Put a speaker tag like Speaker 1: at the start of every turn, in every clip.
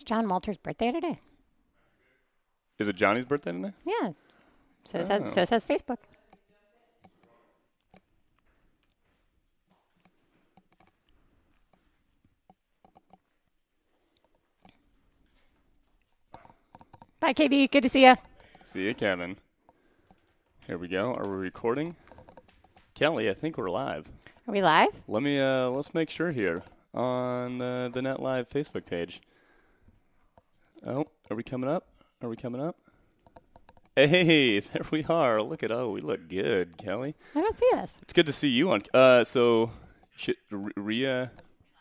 Speaker 1: It's John Walter's birthday today.
Speaker 2: Is it Johnny's birthday today?
Speaker 1: Yeah. So says so says Facebook. Bye, KB. Good to see you.
Speaker 2: See you, Kevin. Here we go. Are we recording? Kelly, I think we're live.
Speaker 1: Are we live?
Speaker 2: Let me uh let's make sure here on the the Net Live Facebook page. Oh, are we coming up? Are we coming up? Hey, there we are. Look at oh, we look good, Kelly.
Speaker 1: I don't see us.
Speaker 2: It's good to see you on. Uh, so, shit, Ria,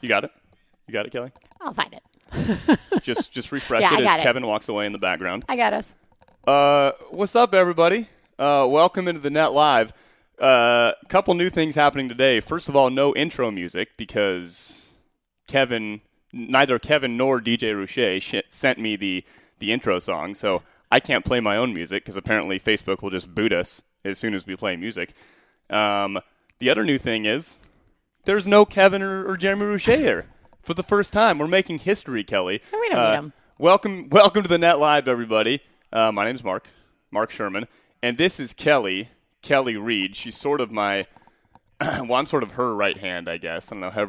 Speaker 2: you got it. You got it, Kelly.
Speaker 1: I'll find it.
Speaker 2: Just just refresh
Speaker 1: Yeah,
Speaker 2: it as
Speaker 1: it.
Speaker 2: Kevin walks away in the background.
Speaker 1: I got us.
Speaker 2: Uh, what's up, everybody? Uh, welcome into the Net Live. A uh, couple new things happening today. First of all, no intro music because Kevin, neither Kevin nor DJ Ruche sh- sent me the the intro song, so I can't play my own music because apparently Facebook will just boot us as soon as we play music. Um, the other new thing is there's no Kevin or, or Jeremy Ruche here for the first time. We're making history, Kelly.
Speaker 1: We don't
Speaker 2: Uh,
Speaker 1: need 'em.
Speaker 2: Welcome, welcome to the Net Live, everybody. Uh, my name's Mark, Mark Schuerman, and this is Kelly, Kelly Reed. She's sort of my, well, I'm sort of her right hand, I guess. I don't know how.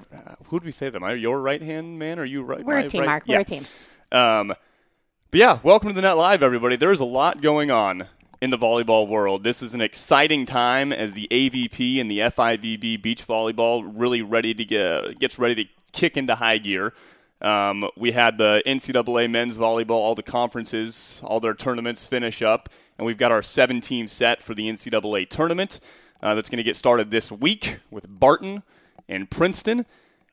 Speaker 2: Who would we say that? Am I your right hand man? Or are you right?
Speaker 1: We're a team,
Speaker 2: right-
Speaker 1: Mark. We're
Speaker 2: Yeah.
Speaker 1: a team.
Speaker 2: Um, but yeah, welcome to the Net Live, everybody. There's a lot going on in the volleyball world. This is an exciting time as the AVP and the FIVB beach volleyball really ready to get gets ready to kick into high gear. Um, we had the NCAA men's volleyball, all the conferences, all their tournaments finish up, and we've got our seven team set for the NCAA tournament uh, that's going to get started this week with Barton and Princeton.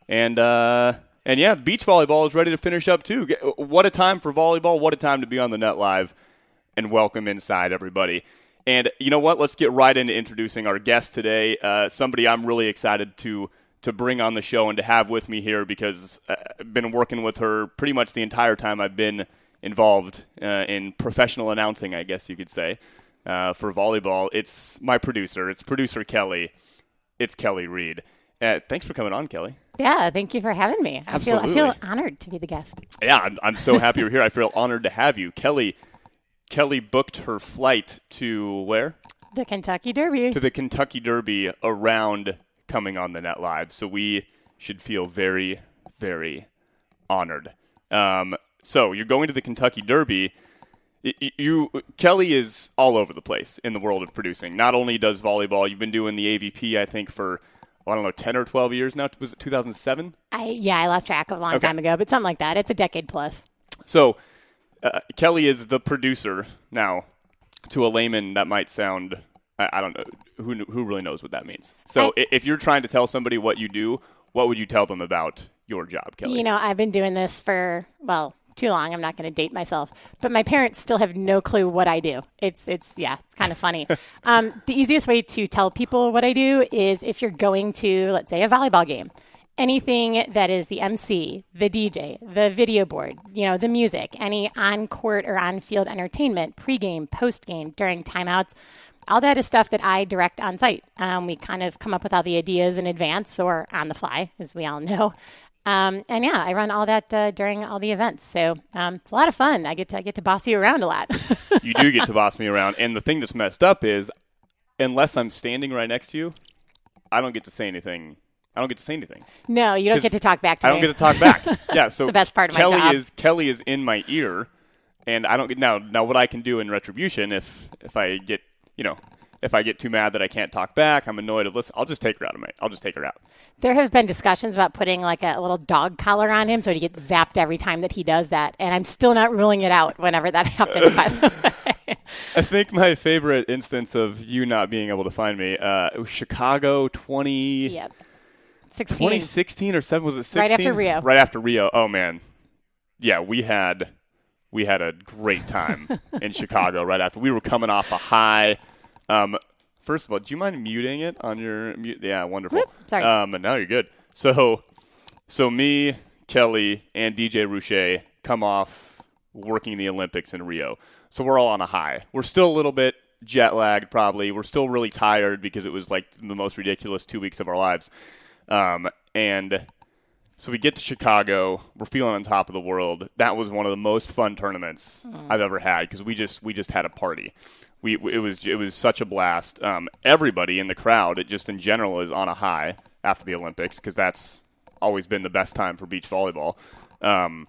Speaker 2: And uh, and yeah, beach volleyball is ready to finish up too. What a time for volleyball! What a time to be on the net live, and welcome inside everybody. And you know what? Let's get right into introducing our guest today. Uh, somebody I'm really excited to to bring on the show and to have with me here because uh, I've been working with her pretty much the entire time I've been involved uh, in professional announcing, I guess you could say, uh, for volleyball. It's my producer. It's producer Kelly. It's Kelly Reed. Uh, thanks for coming on, Kelly.
Speaker 1: Yeah, thank you for having me. I feel I feel honored to be the guest.
Speaker 2: Yeah, I'm, I'm so happy you're here. I feel honored to have you. Kelly Kelly booked her flight to where?
Speaker 1: The Kentucky Derby.
Speaker 2: To the Kentucky Derby around coming on the net live. So we should feel very, very honored. Um, so you're going to the Kentucky Derby. You Kelly is all over the place in the world of producing. Not only does volleyball, you've been doing the AVP, I think, for I don't know, ten or twelve years now. Was it 2007?
Speaker 1: I yeah, I lost track of a long
Speaker 2: Okay.
Speaker 1: time ago, but something like that. It's a decade plus.
Speaker 2: So, uh, Kelly is the producer now. To a layman, that might sound I, I don't know who who really knows what that means. So,
Speaker 1: i
Speaker 2: if you're trying to tell somebody what you do, what would you tell them about your job, Kelly?
Speaker 1: You know, I've been doing this for well too long. I'm not going to date myself, but my parents still have no clue what I do. It's it's yeah, it's kind of funny. um, the easiest way to tell people what I do is if you're going to let's say a volleyball game. Anything that is the MC, the DJ, the video board, you know, the music, any on court or on field entertainment, pregame, postgame, during timeouts, all that is stuff that I direct on site. Um, we kind of come up with all the ideas in advance or on the fly, as we all know. Um, and yeah, I run all that uh, during all the events, so um, it's a lot of fun. I get to I get to boss you around a lot.
Speaker 2: you do get to boss me around, and the thing that's messed up is, unless I'm standing right next to you, I don't get to say anything. I don't get to say anything.
Speaker 1: no, you don't get to talk back to me.
Speaker 2: I
Speaker 1: me.
Speaker 2: don't get to talk back. Yeah, so
Speaker 1: The best part of my
Speaker 2: Kelly
Speaker 1: job.
Speaker 2: is Kelly is in my ear, and I don't get now. Now, what I can do in retribution if if I get you know if I get too mad that I can't talk back, I'm annoyed. Listen, I'll just take her out of my. I'll just take her out.
Speaker 1: There have been discussions about putting like a little dog collar on him so he gets zapped every time that he does that, and I'm still not ruling it out whenever that happens. By the way.
Speaker 2: I think my favorite instance of you not being able to find me, uh, it was Chicago 20,
Speaker 1: yep, sixteen.
Speaker 2: 2016 or seven was it 16?
Speaker 1: Right after Rio.
Speaker 2: Right after Rio. Oh man, yeah, we had we had a great time in Chicago. Right after we were coming off a high. Um, first of all, do you mind muting it on your mute? Yeah, wonderful.
Speaker 1: Whoop, sorry.
Speaker 2: Um, and now you're good. So, so me, Kelly, and DJ Ruche come off working the Olympics in Rio. So we're all on a high. We're still a little bit jet lagged, probably. We're still really tired because it was like the most ridiculous two weeks of our lives. Um, and So we get to Chicago. We're feeling on top of the world. That was one of the most fun tournaments I've ever had because we just we just had a party. We it was it was such a blast. Um, everybody in the crowd, it just in general, is on a high after the Olympics because that's always been the best time for beach volleyball. Um,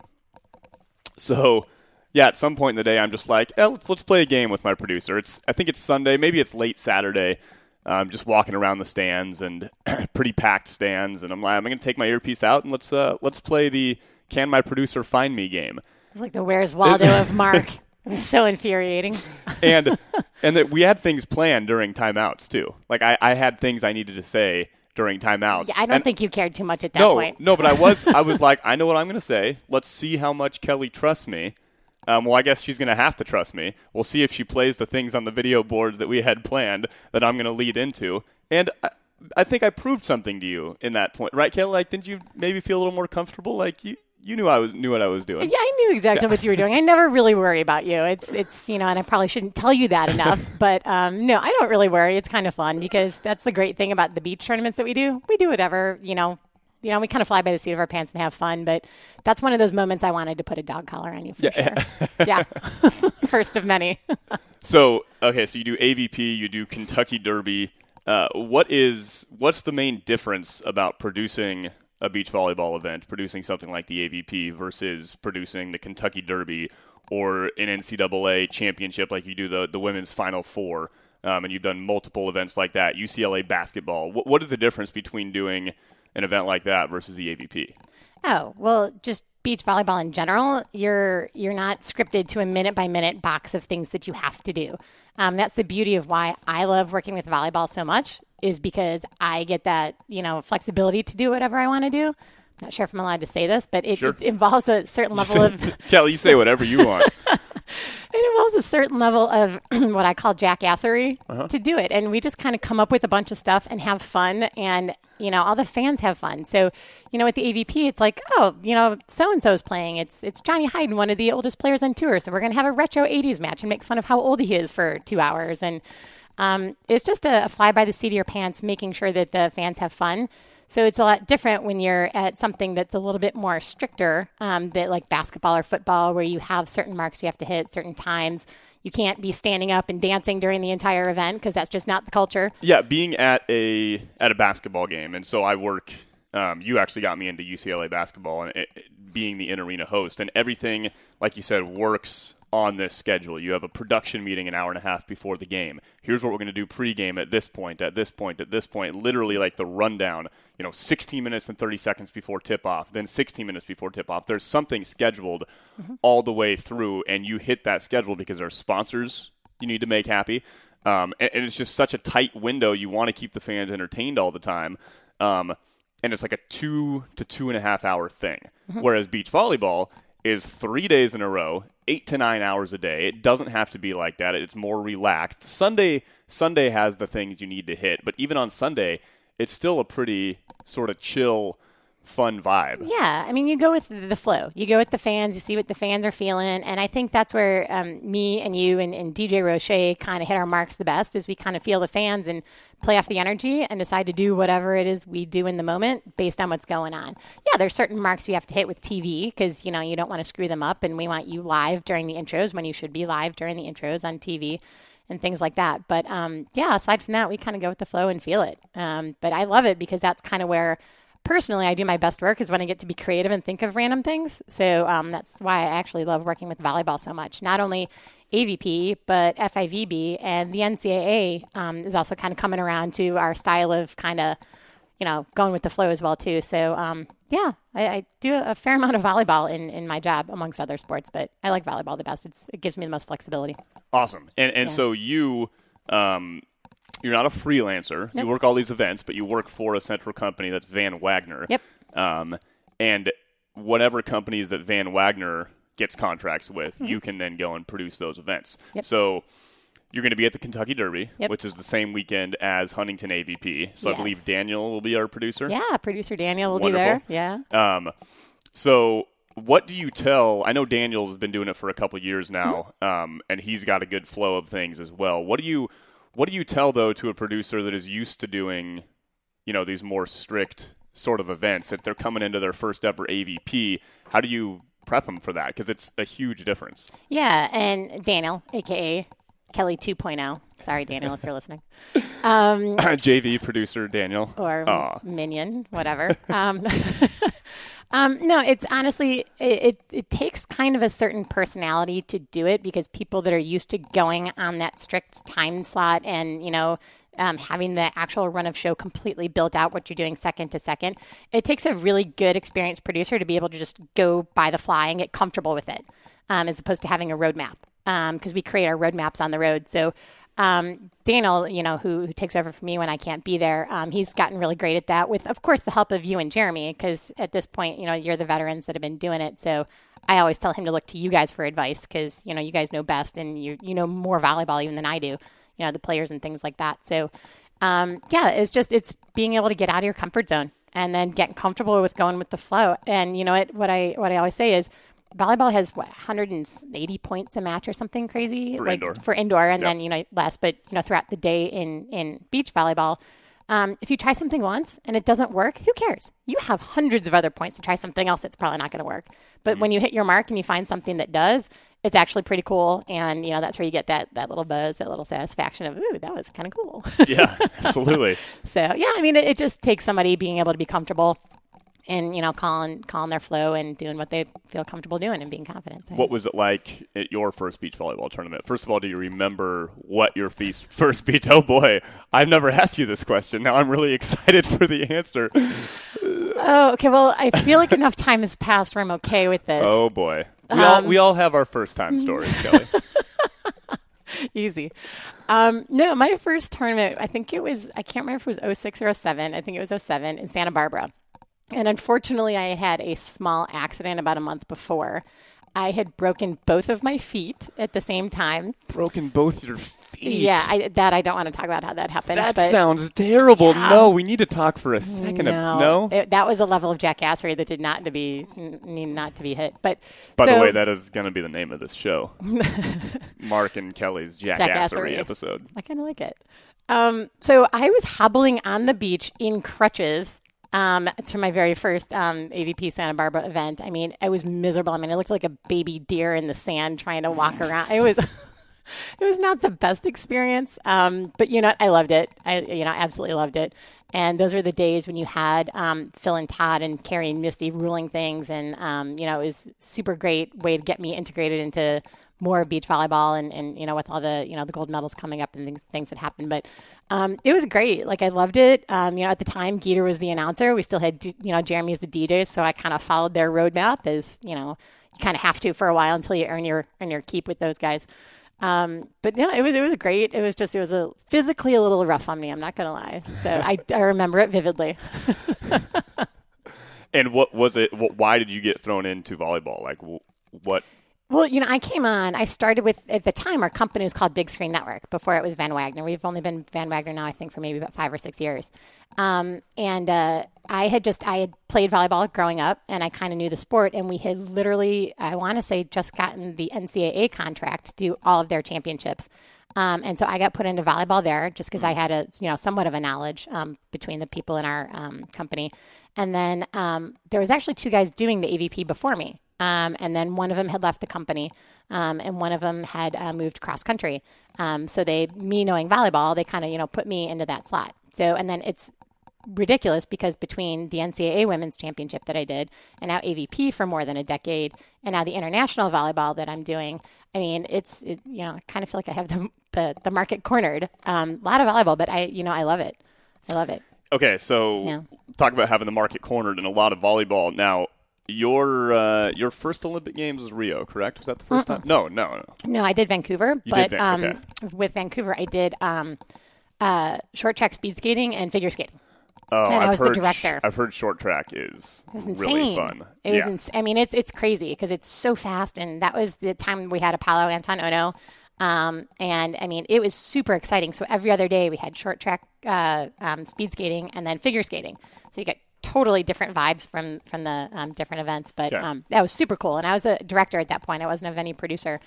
Speaker 2: so yeah, at some point in the day, I'm just like, eh, let's let's play a game with my producer. It's I think it's Sunday, maybe it's late Saturday. I'm just walking around the stands and pretty packed stands, and I'm like, I'm gonna take my earpiece out and let's uh, let's play the Can My Producer Find Me game.
Speaker 1: It's like the Where's Waldo of Mark. It was so infuriating.
Speaker 2: and and that we had things planned during timeouts too. Like I, I had things I needed to say during timeouts.
Speaker 1: Yeah, I don't
Speaker 2: And-
Speaker 1: think you cared too much at that
Speaker 2: no,
Speaker 1: point.
Speaker 2: no, but I was I was like, I know what I'm going to say. Let's see how much Kelly trusts me. Um, well, I guess she's going to have to trust me. We'll see if she plays the things on the video boards that we had planned that I'm going to lead into. And I, I think I proved something to you in that point, right, Kelly? Like, didn't you maybe feel a little more comfortable? Like you, you knew I was knew what I was doing.
Speaker 1: Yeah, I knew exactly what you were doing. I never really worry about you. It's it's you know, and I probably shouldn't tell you that enough. But um, no, I don't really worry. It's kind of fun because that's the great thing about the beach tournaments that we do. We do whatever you know. You know, we kind of fly by the seat of our pants and have fun. But that's one of those moments I wanted to put a dog collar on you for sure. yeah, first of many.
Speaker 2: So okay, so you do AVP, you do Kentucky Derby. Uh, what is what's the main difference about producing a beach volleyball event, producing something like the AVP versus producing the Kentucky Derby or an NCAA championship like you do the the women's Final Four, um, and you've done multiple events like that. UCLA basketball. What, what is the difference between doing an event like that versus the AVP?
Speaker 1: Oh, well, just beach volleyball in general, you're you're not scripted to a minute by minute box of things that you have to do. Um, that's the beauty of why I love working with volleyball so much is because I get that you know flexibility to do whatever I want to do. I'm not sure if I'm allowed to say this, but it,
Speaker 2: Sure.
Speaker 1: it involves a certain level of
Speaker 2: Kelly, you say whatever you want.
Speaker 1: it involves a certain level of what I call jackassery uh-huh. to do it. And we just kind of come up with a bunch of stuff and have fun. And, you know, all the fans have fun. So, you know, with the AVP, it's like, oh, you know, so and so is playing. It's it's Johnny Hyden, one of the oldest players on tour. So we're going to have a retro 80s match and make fun of how old he is for two hours. And um, it's just a, a fly by the seat of your pants, making sure that the fans have fun. So it's a lot different when you're at something that's a little bit more stricter, um, that like basketball or football, where you have certain marks you have to hit, certain times. You can't be standing up and dancing during the entire event because that's just not the culture.
Speaker 2: Yeah, being at a at a basketball game, and so I work. Um, you actually got me into UCLA basketball and it, it- being the in arena host, and everything, like you said, works on this schedule. You have a production meeting an hour and a half before the game. Here's what we're going to do pregame at this point, at this point, at this point. Literally, like the rundown. You know, 16 minutes and 30 seconds before tip off, then 16 minutes before tip off. There's something scheduled all the way through, and you hit that schedule because there's sponsors you need to make happy. Um, and, and it's just such a tight window. You want to keep the fans entertained all the time. Um, and it's like a two to two and a half hour thing. Whereas beach volleyball is three days in a row, eight to nine hours a day. It doesn't have to be like that. It's more relaxed. Sunday Sunday has the things you need to hit, but even on Sunday, it's still a pretty sort of chill, fun vibe.
Speaker 1: Yeah, I mean, you go with the flow. You go with the fans. You see what the fans are feeling, and I think that's where um, me and you and, and DJ Roche kind of hit our marks the best. Is we kind of feel the fans and play off the energy and decide to do whatever it is we do in the moment based on what's going on. Yeah, there's certain marks you have to hit with TV because you know you don't want to screw them up, and we want you live during the intros when you should be live during the intros on TV. And things like that. But um, yeah, aside from that, we kind of go with the flow and feel it. Um, but I love it because that's kind of where personally I do my best work is when I get to be creative and think of random things. So um, that's why I actually love working with volleyball so much. Not only AVP, but FIVB and the NCAA um, is also kind of coming around to our style of kind of, you know, going with the flow as well too. So um, yeah, I, I do a fair amount of volleyball in, in my job amongst other sports, but I like volleyball the best. It's, it gives me the most flexibility.
Speaker 2: Awesome. And and
Speaker 1: Yeah.
Speaker 2: so you um you're not a freelancer. You work all these events, but you work for a central company that's Van Wagner.
Speaker 1: Yep.
Speaker 2: Um and whatever companies that Van Wagner gets contracts with,
Speaker 1: Mm-hmm.
Speaker 2: you can then go and produce those events.
Speaker 1: Yep.
Speaker 2: So you're going to be at the Kentucky Derby,
Speaker 1: Yep.
Speaker 2: which is the same weekend as Huntington AVP. So I believe Daniel will be our producer.
Speaker 1: Yeah, producer Daniel will
Speaker 2: Wonderful.
Speaker 1: be there. Yeah.
Speaker 2: Um, so what do you tell? I know Daniel's been doing it for a couple years now, um, and he's got a good flow of things as well. What do you what do you tell though to a producer that is used to doing, you know, these more strict sort of events. If they're coming into their first ever AVP, how do you prep them for that? Because it's a huge difference.
Speaker 1: Yeah, and Daniel, aka Kelly 2.0. Sorry, Daniel, if you're listening. Um,
Speaker 2: JV producer Daniel.
Speaker 1: or
Speaker 2: Aw.
Speaker 1: Minion, whatever. um, um, no, it's honestly, it, it, it takes kind of a certain personality to do it because people that are used to going on that strict time slot and, you know, um, having the actual run of show completely built out, what you're doing second to second, it takes a really good, experienced producer to be able to just go by the fly and get comfortable with it, um, as opposed to having a roadmap. Because we create our roadmaps on the road. So um, Daniel, you know, who, who takes over for me when I can't be there, um, he's gotten really great at that with, of course, the help of you and Jeremy, because at this point, you know, you're the veterans that have been doing it. So I always tell him to look to you guys for advice because, you know, you guys know best and you, you know more volleyball even than I do, you know, the players and things like that. So, um, yeah, it's just, it's being able to get out of your comfort zone and then getting comfortable with going with the flow. And, you know, what, what I, what I always say is, volleyball has what 180 points a match or something crazy?
Speaker 2: For
Speaker 1: like
Speaker 2: indoor.
Speaker 1: for indoor and then you know less but you know throughout the day in in beach volleyball. Um, if you try something once and it doesn't work who cares? You have hundreds of other points to try something else that's probably not going to work. But
Speaker 2: Mm.
Speaker 1: when you hit your mark and you find something that does it's actually pretty cool. And you know that's where you get that that little buzz that little satisfaction of ooh that was kind of cool.
Speaker 2: Yeah, absolutely.
Speaker 1: so yeah i mean it, it just takes somebody being able to be comfortable and you know calling calling their flow and doing what they feel comfortable doing and being confident so.
Speaker 2: What was it like at your first beach volleyball tournament? First of all, do you remember what your feast, first beach? Oh boy, I've never asked you this question. Now I'm really excited for the answer.
Speaker 1: Oh, okay. Well, I feel like enough time has passed where I'm okay with this.
Speaker 2: Oh boy, we all
Speaker 1: Um,
Speaker 2: we all have our first time stories, Kelly.
Speaker 1: Easy. Um, no, my first tournament, I think it was, I can't remember if it was 06 or 07. I think it was 07 in Santa Barbara. And unfortunately, I had had a small accident about a month before. I had broken both of my feet at the same time.
Speaker 2: Broken both your feet.
Speaker 1: Yeah, I, that I don't want to talk about how that happened.
Speaker 2: That sounds terrible.
Speaker 1: Yeah.
Speaker 2: No, we need to talk for a second.
Speaker 1: no,
Speaker 2: no?
Speaker 1: It- that was a level of jackassery that did not to be need not to be hit. But
Speaker 2: By the way, that is going to be the name of this show. Mark and Kelly's jackassery,
Speaker 1: Jackassery.
Speaker 2: episode.
Speaker 1: I kind of like it. Um, so I was hobbling on the beach in crutches um, to my very first um, AVP Santa Barbara event. I mean, I was miserable. I mean, I looked like a baby deer in the sand trying to walk around. It was. It was not the best experience, um, but you know, I loved it. I, you know, absolutely loved it. And those were the days when you had um, Phil and Todd and Carrie and Misty ruling things, and um, you know, it was super great way to get me integrated into more of beach volleyball, and, and you know, with all the you know the gold medals coming up and things, things that happened. But um, it was great. Like I loved it. Um, you know, at the time, Geeter was the announcer. We still had you know Jeremy as the DJ, so I kind of followed their roadmap as you know you kind of have to for a while until you earn your earn your keep with those guys. Um, but no, it was it was great. It was just it was a physically a little rough on me. I'm not gonna lie. So I, I remember it vividly.
Speaker 2: And what was it? Wh- why did you get thrown into volleyball? Like, what?
Speaker 1: Well, you know, I came on. I started with at the time our company was called Big Screen Network. Before it was Van Wagner. We've only been Van Wagner now, I think, for maybe about five or six years. Um, and uh, I had just I had played volleyball growing up, and I kind of knew the sport. And we had literally, I want to say, just gotten the NCAA contract to do all of their championships. Um, and so I got put into volleyball there just because I had a you know somewhat of a knowledge um, between the people in our um, company. And then um, there was actually two guys doing the AVP before me. Um, and then one of them had left the company, um, and one of them had uh, moved cross country. Um, so they, me knowing volleyball, they kind of you know put me into that slot. So and then it's ridiculous because between the NCAA Women's Championship that I did and now AVP for more than a decade, and now the international volleyball that I'm doing, I mean, it's it, you know I kind of feel like I have the the, the market cornered. Um, a lot of volleyball, but I you know I love it. I love it.
Speaker 2: Okay, so
Speaker 1: Yeah.
Speaker 2: talk about having the market cornered in a lot of volleyball. Now, your uh, your first Olympic Games was Rio, correct? Was that the 1st time? No, no, no.
Speaker 1: No, I did Vancouver,
Speaker 2: You
Speaker 1: but
Speaker 2: did Van-
Speaker 1: um,
Speaker 2: okay.
Speaker 1: with Vancouver, I did um, uh, short track speed skating and figure skating.
Speaker 2: Oh,
Speaker 1: And I was the
Speaker 2: heard sh-
Speaker 1: director.
Speaker 2: I've heard short track is
Speaker 1: It was insane.
Speaker 2: really fun.
Speaker 1: It was.
Speaker 2: yeah.
Speaker 1: Ins- I mean, it's it's crazy because it's so fast, and that was the time we had Apollo Anton Ohno, um, and I mean, it was super exciting. So every other day we had short track, uh, um, speed skating, and then figure skating. So you get totally different vibes from from the um, different events. But
Speaker 2: Yeah.
Speaker 1: um, that was super cool. And I was a director at that point. I wasn't a venue producer.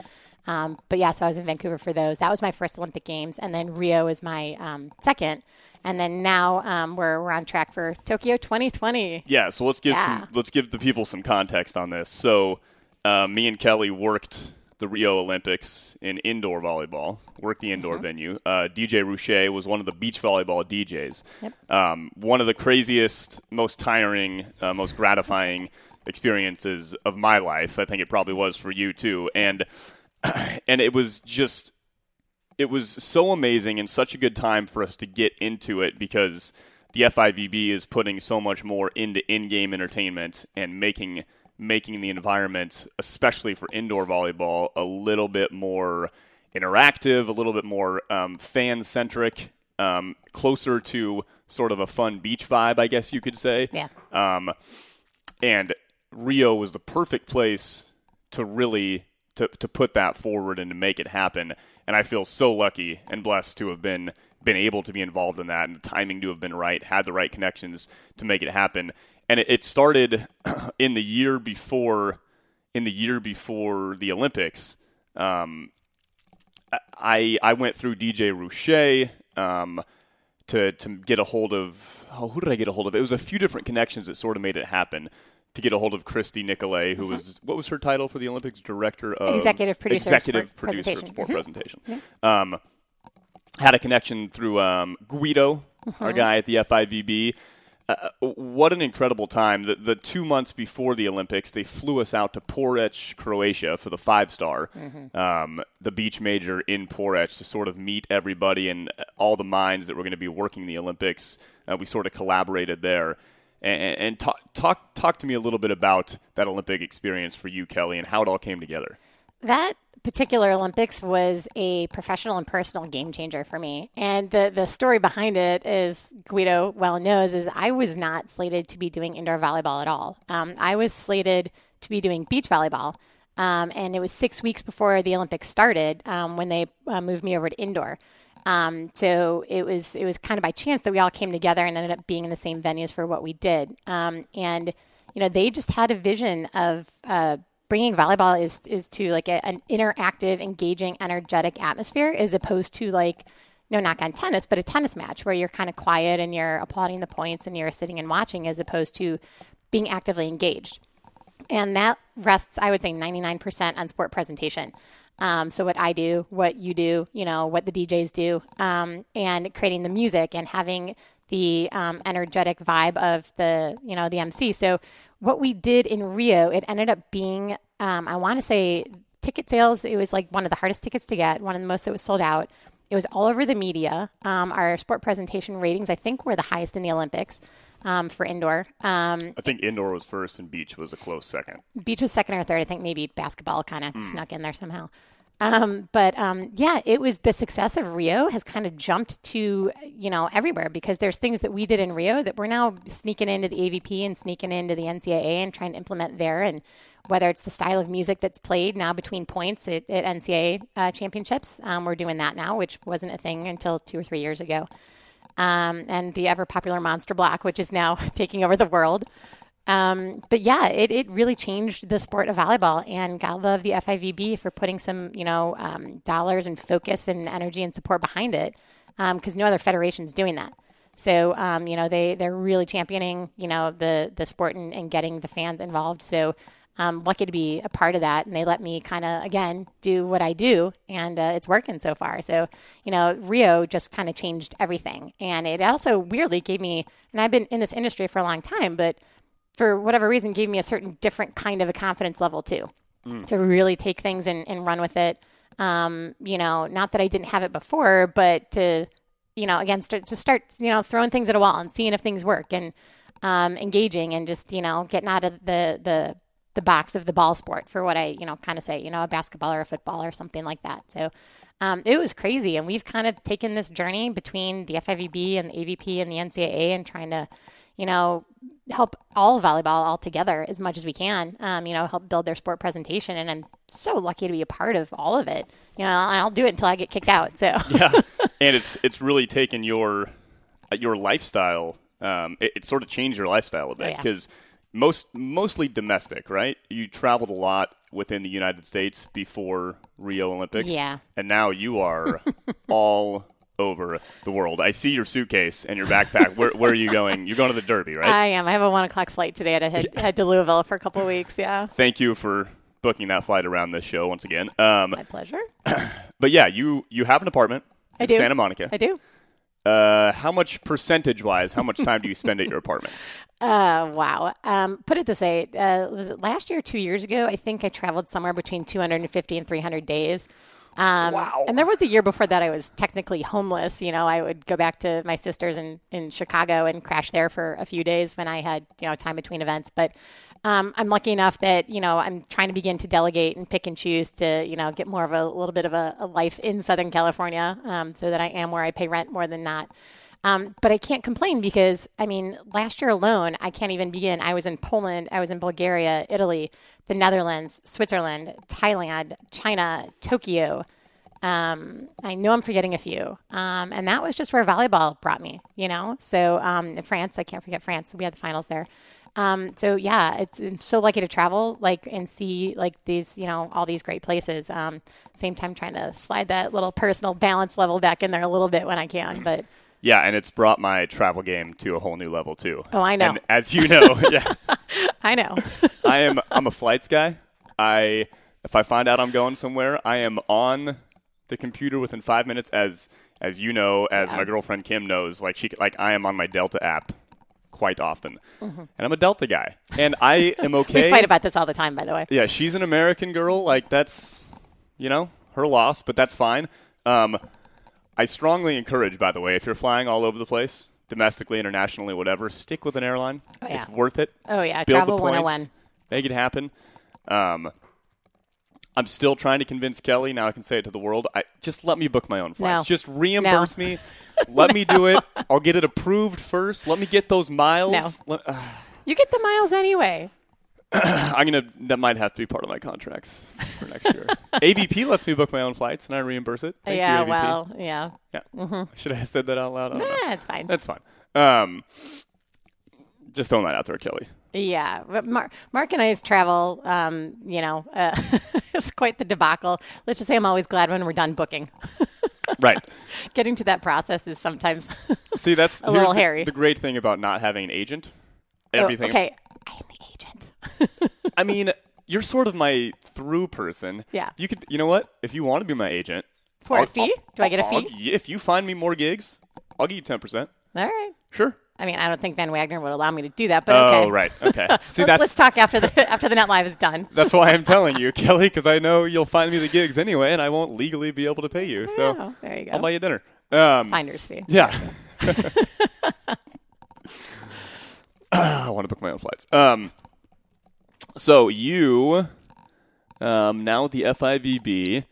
Speaker 1: Um, but yeah, so I was in Vancouver for those. That was my first Olympic Games, and then Rio was my um, second. and then now um, we're we're on track for Tokyo 2020.
Speaker 2: Yeah, so let's give
Speaker 1: Yeah.
Speaker 2: some let's give the people some context on this. So, uh, me and Kelly worked the Rio Olympics in indoor volleyball, worked the indoor venue. Uh, DJ Rouche was one of the beach volleyball DJs.
Speaker 1: Yep.
Speaker 2: Um, one of the craziest, most tiring, uh, most gratifying experiences of my life. I think it probably was for you too. And and it was just it was so amazing and such a good time for us to get into it because the FIVB is putting so much more into in-game entertainment and making making the environment, especially for indoor volleyball, a little bit more interactive, a little bit more um, fan-centric, um, closer to sort of a fun beach vibe, I guess you could say.
Speaker 1: Yeah.
Speaker 2: Um, and Rio was the perfect place to really to, to put that forward and to make it happen. And I feel so lucky and blessed to have been been able to be involved in that and the timing to have been right, had the right connections to make it happen. And it, it started in the year before in the year before the Olympics. Um, I I went through DJ Rouche um, to to get a hold of oh, who did I get a hold of? It was a few different connections that sort of made it happen. To get a hold of Christy Nicolay, who was what was her title for the Olympics? Director of
Speaker 1: Executive producer
Speaker 2: executive
Speaker 1: sport
Speaker 2: producer of
Speaker 1: presentation.
Speaker 2: sport
Speaker 1: Mhm.
Speaker 2: presentation. Um, had a connection through um, Guido, our guy at the FIVB. Uh, what an incredible time! The, the two months before the Olympics, they flew us out to Porec, Croatia, for the five star, um, the beach major in Porec, to sort of meet everybody and all the minds that were going to be working the Olympics. Uh, we sort of collaborated there, and, and talk talk talk to me a little bit about that Olympic experience for you, Kelly, and how it all came together.
Speaker 1: That particular Olympics was a professional and personal game changer for me. And the, the story behind it is Guido well knows is I was not slated to be doing indoor volleyball at all. Um, I was slated to be doing beach volleyball. Um, and it was six weeks before the Olympics started um, when they uh, moved me over to indoor. Um, so it was it was kind of by chance that we all came together and ended up being in the same venues for what we did. Um, and you know they just had a vision of uh, bringing volleyball is is to like a, an interactive, engaging, energetic atmosphere as opposed to like no knock on tennis, but a tennis match where you're kind of quiet and you're applauding the points and you're sitting and watching as opposed to being actively engaged. And that rests, I would say, 99% on sport presentation. Um, so what I do, what you do, you know, what the DJs do, um, and creating the music and having the um, energetic vibe of the, you know, the MC. So what we did in Rio, it ended up being, um, I want to say, ticket sales. It was like one of the hardest tickets to get, one of the most that was sold out. It was all over the media. Um, our sport presentation ratings, I think, were the highest in the Olympics um, for indoor. Um,
Speaker 2: I think indoor was first and beach was a close second.
Speaker 1: beach was second or third. I think maybe basketball kind of snuck in there somehow. Um, but um, yeah, it was the success of Rio has kind of jumped to you know everywhere because there's things that we did in Rio that we're now sneaking into the AVP and sneaking into the NCAA and trying to implement there. And whether it's the style of music that's played now between points at, at NCAA uh, championships, um, we're doing that now, which wasn't a thing until two or three years ago. Um, and the ever popular Monster Block, which is now taking over the world. Um, but yeah, it, it really changed the sport of volleyball, and God love the FIVB for putting some you know um, dollars and focus and energy and support behind it, because no other federation is doing that. So um, you know they they're really championing you know the the sport and, and getting the fans involved. So I'm lucky to be a part of that, and they let me kind of again do what I do, and uh, it's working so far. So you know Rio just kind of changed everything, and it also weirdly gave me, and I've been in this industry for a long time, but for whatever reason, gave me a certain different kind of a confidence level too, to really take things and, and run with it. Um, you know, not that I didn't have it before, but to, you know, again, start to start, you know, throwing things at a wall and seeing if things work and um, engaging and just, you know, getting out of the the the box of the ball sport for what I, you know, kind of say, you know, a basketball or a football or something like that. So um, it was crazy. And we've kind of taken this journey between the FIVB and the AVP and the NCAA and trying to, you know, help all volleyball all together as much as we can. Um, you know, help build their sport presentation, and I'm so lucky to be a part of all of it. You know, I'll do it until I get kicked out. So
Speaker 2: yeah, and it's it's really taken your your lifestyle. Um, it, it sort of changed your lifestyle a bit
Speaker 1: Oh, yeah.
Speaker 2: because most mostly domestic, right? You traveled a lot within the United States before Rio Olympics,
Speaker 1: Yeah.
Speaker 2: and now you are all over the world. I see your suitcase and your backpack. where, where are you going? You're going to the Derby, right?
Speaker 1: I am. I have a one o'clock flight today to head, head to Louisville for a couple of weeks. Yeah.
Speaker 2: Thank you for booking that flight around this show once again. Um,
Speaker 1: My pleasure.
Speaker 2: but yeah, you you have an apartment
Speaker 1: I
Speaker 2: in
Speaker 1: do.
Speaker 2: Santa Monica.
Speaker 1: I do.
Speaker 2: Uh, how much percentage wise? How much time do you spend at your apartment?
Speaker 1: Uh, wow. Um, put it this way: uh, was it last year, or two years ago? I think I traveled somewhere between 250 and 300 days. Um,
Speaker 2: Wow.
Speaker 1: And there was a year before that I was technically homeless. You know, I would go back to my sister's in, in Chicago and crash there for a few days when I had, you know, time between events. But um, I'm lucky enough that, you know, I'm trying to begin to delegate and pick and choose to, you know, get more of a, little bit of a, a life in Southern California um, so that I am where I pay rent more than not. Um, but I can't complain because, I mean, last year alone, I can't even begin. I was in Poland, I was in Bulgaria, Italy, the Netherlands, Switzerland, Thailand, China, Tokyo. Um, I know I'm forgetting a few. Um, and that was just where volleyball brought me, you know? So um, France, I can't forget France. We had the finals there. Um, so yeah, it's, I'm so lucky to travel, like, and see like these, you know, all these great places. Um, same time trying to slide that little personal balance level back in there a little bit when I can, but
Speaker 2: Yeah, and it's brought my travel game to a whole new level too.
Speaker 1: Oh, I know.
Speaker 2: And as you know, yeah,
Speaker 1: I know.
Speaker 2: I am. I'm a flights guy. I if I find out I'm going somewhere, I am on the computer within five minutes. As as you know, as my girlfriend Kim knows, like she like I am on my Delta app quite often, and I'm a Delta guy, and I am okay.
Speaker 1: Mm-hmm. we fight about this all the time, by the way.
Speaker 2: Yeah, she's an American girl. Like that's, you know, her loss, but that's fine. Um, I strongly encourage, by the way, if you're flying all over the place, domestically, internationally, whatever, stick with an airline.
Speaker 1: Oh, yeah.
Speaker 2: It's worth it.
Speaker 1: Oh yeah,
Speaker 2: Build
Speaker 1: travel
Speaker 2: the points,
Speaker 1: 101.
Speaker 2: Make it happen. Um, I'm still trying to convince Kelly. Now I can say it to the world. I just let me book my own flights.
Speaker 1: No.
Speaker 2: Just reimburse me. Let me do it. I'll get it approved first. Let me get those miles.
Speaker 1: No.
Speaker 2: Let- uh,
Speaker 1: You get the miles anyway.
Speaker 2: I'm gonna. That might have to be part of my contracts for next year. AVP lets me book my own flights, and I reimburse it. Thank
Speaker 1: yeah,
Speaker 2: you,
Speaker 1: well, yeah.
Speaker 2: yeah. Should I have said that out loud? I don't know.
Speaker 1: Eh, it's fine.
Speaker 2: That's fine. Um, just throwing that out there, Kelly.
Speaker 1: Yeah, but Mark, Mark and I's travel, um, you know, uh, it's quite the debacle. Let's just say I'm always glad when we're done booking.
Speaker 2: Right.
Speaker 1: Getting to that process is sometimes
Speaker 2: See, that's
Speaker 1: A little
Speaker 2: the,
Speaker 1: hairy.
Speaker 2: The great thing about not having an agent. Everything.
Speaker 1: Oh, okay, I am the agent.
Speaker 2: I mean, you're sort of my through person.
Speaker 1: Yeah.
Speaker 2: You could. You know what? If you want to be my agent,
Speaker 1: For a
Speaker 2: I'll-
Speaker 1: fee?
Speaker 2: I'll-
Speaker 1: Do I get a
Speaker 2: I'll-
Speaker 1: fee?
Speaker 2: if you find me more gigs, I'll give you ten percent.
Speaker 1: All right.
Speaker 2: Sure.
Speaker 1: I mean, I don't think Van Wagner would allow me to do that, but
Speaker 2: Oh,
Speaker 1: okay.
Speaker 2: right. Okay. See,
Speaker 1: Let's,
Speaker 2: that's
Speaker 1: let's talk after the after the net live is done.
Speaker 2: That's why I'm telling you, Kelly, because I know you'll find me the gigs anyway, and I won't legally be able to pay you. So
Speaker 1: Oh, there you go.
Speaker 2: I'll buy you dinner. Um,
Speaker 1: Finder's fee.
Speaker 2: yeah. I want to book my own flights. Um, so you, um, now with the FIVB,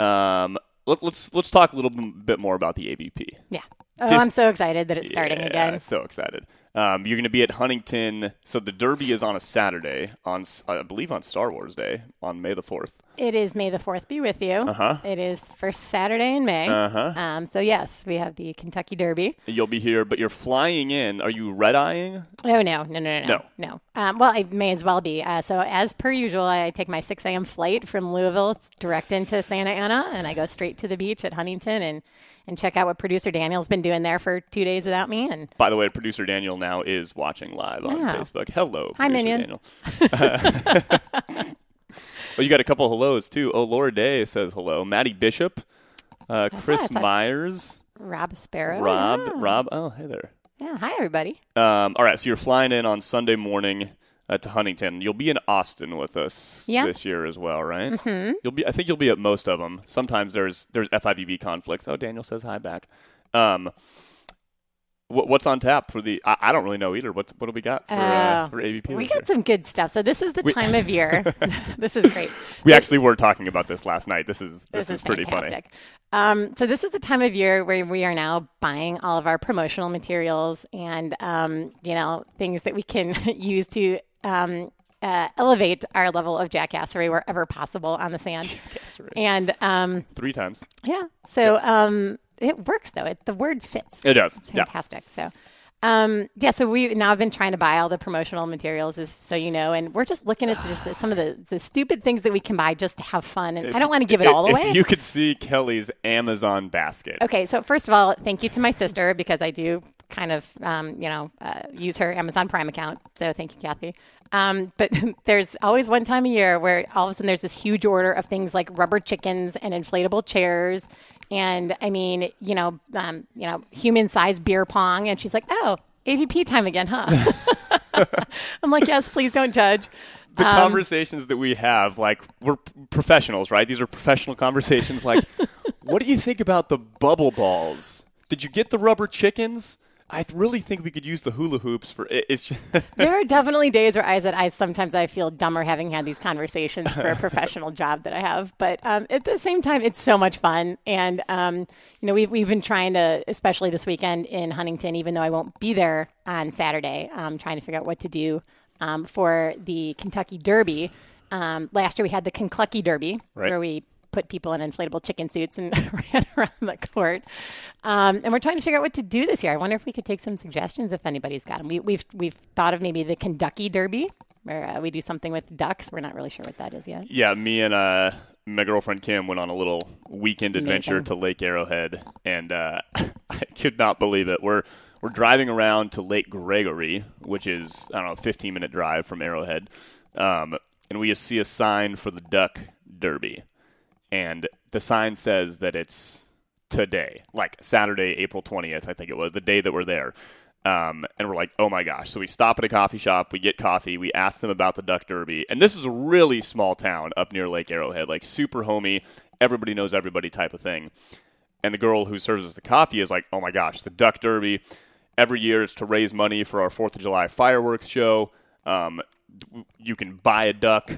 Speaker 2: um, let, let's let's talk a little bit more about the AVP.
Speaker 1: Yeah. Oh,
Speaker 2: Diff-
Speaker 1: I'm so excited that it's starting
Speaker 2: Yeah,
Speaker 1: again.
Speaker 2: So excited. Um, you're going to be at Huntington. So the Derby is on a Saturday, on I believe on Star Wars Day, on May the fourth.
Speaker 1: It is May the 4th be with you.
Speaker 2: Uh-huh.
Speaker 1: It is first Saturday in May.
Speaker 2: Uh-huh.
Speaker 1: Um, so, yes, we have the Kentucky Derby.
Speaker 2: You'll be here, but you're flying in. Are you red eyeing?
Speaker 1: Oh, no, no, no, no,
Speaker 2: No.
Speaker 1: no. no. Um, well, I may as well be. Uh, so, as per usual, I take my 6 a.m. flight from Louisville direct into Santa Ana, and I go straight to the beach at Huntington and, and check out what producer Daniel's been doing there for two days without me. And
Speaker 2: By the way, producer Daniel now is watching live on. Facebook. Hello,
Speaker 1: Hi,
Speaker 2: producer
Speaker 1: Minion.
Speaker 2: Daniel. well, you got a couple hellos too. Oh, Laura Day says hello. Maddie Bishop, uh, Chris Myers,
Speaker 1: Rob Sparrow.
Speaker 2: Rob,
Speaker 1: Yeah.
Speaker 2: Rob. Oh, hey there.
Speaker 1: Yeah. Hi, everybody.
Speaker 2: Um, all right, so you're flying in on Sunday morning uh, to Huntington. You'll be in Austin with us
Speaker 1: Yeah.
Speaker 2: this year as well, right? Mm-hmm. You'll be. I think you'll be at most of them. Sometimes there's there's FIVB conflicts. Oh, Daniel says hi back. Um, what, what's on tap for the? I, I don't really know either. What what do we got for, uh,
Speaker 1: Oh,
Speaker 2: for AVP?
Speaker 1: We
Speaker 2: this year?
Speaker 1: got some good stuff. So, this is the time of year. this is great.
Speaker 2: We actually were talking about this last night. This is this,
Speaker 1: This is
Speaker 2: pretty funny.
Speaker 1: Um, so this is the time of year where we are now buying all of our promotional materials and um, you know things that we can use to um, uh, elevate our level of jackassery wherever possible on the sand.
Speaker 2: Jackassery.
Speaker 1: And um,
Speaker 2: Three times.
Speaker 1: yeah, so um, it works though. It, the word fits.
Speaker 2: It does.
Speaker 1: It's
Speaker 2: Yeah.
Speaker 1: fantastic. So, Um, yeah, so we now I've been trying to buy all the promotional materials, as, so you know, and we're just looking at just the, some of the, the stupid things that we can buy just to have fun. And I don't want to give it all
Speaker 2: if
Speaker 1: away.
Speaker 2: you could see Kelly's Amazon basket.
Speaker 1: Okay, so first of all, thank you to my sister because I do kind of, um, you know, uh, use her Amazon Prime account. So thank you, Kathy. Um, but there's always one time a year where all of a sudden there's this huge order of things like rubber chickens and inflatable chairs. And I mean, you know, um, you know, human-sized beer pong. And she's like, "Oh, AVP time again, huh?" I'm like, "Yes, please don't judge."
Speaker 2: the
Speaker 1: Um,
Speaker 2: conversations that we have, like we're professionals, right? These are professional conversations. Like, what do you think about the bubble balls? Did you get the rubber chickens? I really think we could use the hula hoops for it. It's just,
Speaker 1: there are definitely days where I said I sometimes I feel dumber having had these conversations for a professional job that I have, but um, at the same time, it's so much fun. And um, you know, we've we've been trying to, especially this weekend in Huntington, even though I won't be there on Saturday, um, trying to figure out what to do um, for the Kentucky Derby. Um, last year we had the Kentucky Derby,
Speaker 2: Right.
Speaker 1: where we put people in inflatable chicken suits and ran around the court. Um, and we're trying to figure out what to do this year. I wonder if we could take some suggestions if anybody's got them. We, we've we've thought of maybe the Kentucky Derby, where uh, we do something with ducks. We're not really sure what that is yet.
Speaker 2: yeah, me and uh, my girlfriend Kim went on a little weekend adventure to Lake Arrowhead, and uh, I could not believe it. We're we're driving around to Lake Gregory, which is I don't know, a 15 minute drive from Arrowhead, um, and we just see a sign for the Duck Derby, and the sign says that it's today, like Saturday, April 20th, I think it was, the day that we're there. Um, and we're like, oh my gosh. So we stop at a coffee shop, we get coffee, we ask them about the Duck Derby. And this is a really small town up near Lake Arrowhead, like super homey, everybody knows everybody type of thing. And the girl who serves us the coffee is like, oh my gosh, the Duck Derby. Every year it's to raise money for our 4th of July fireworks show. Um, you can buy a duck.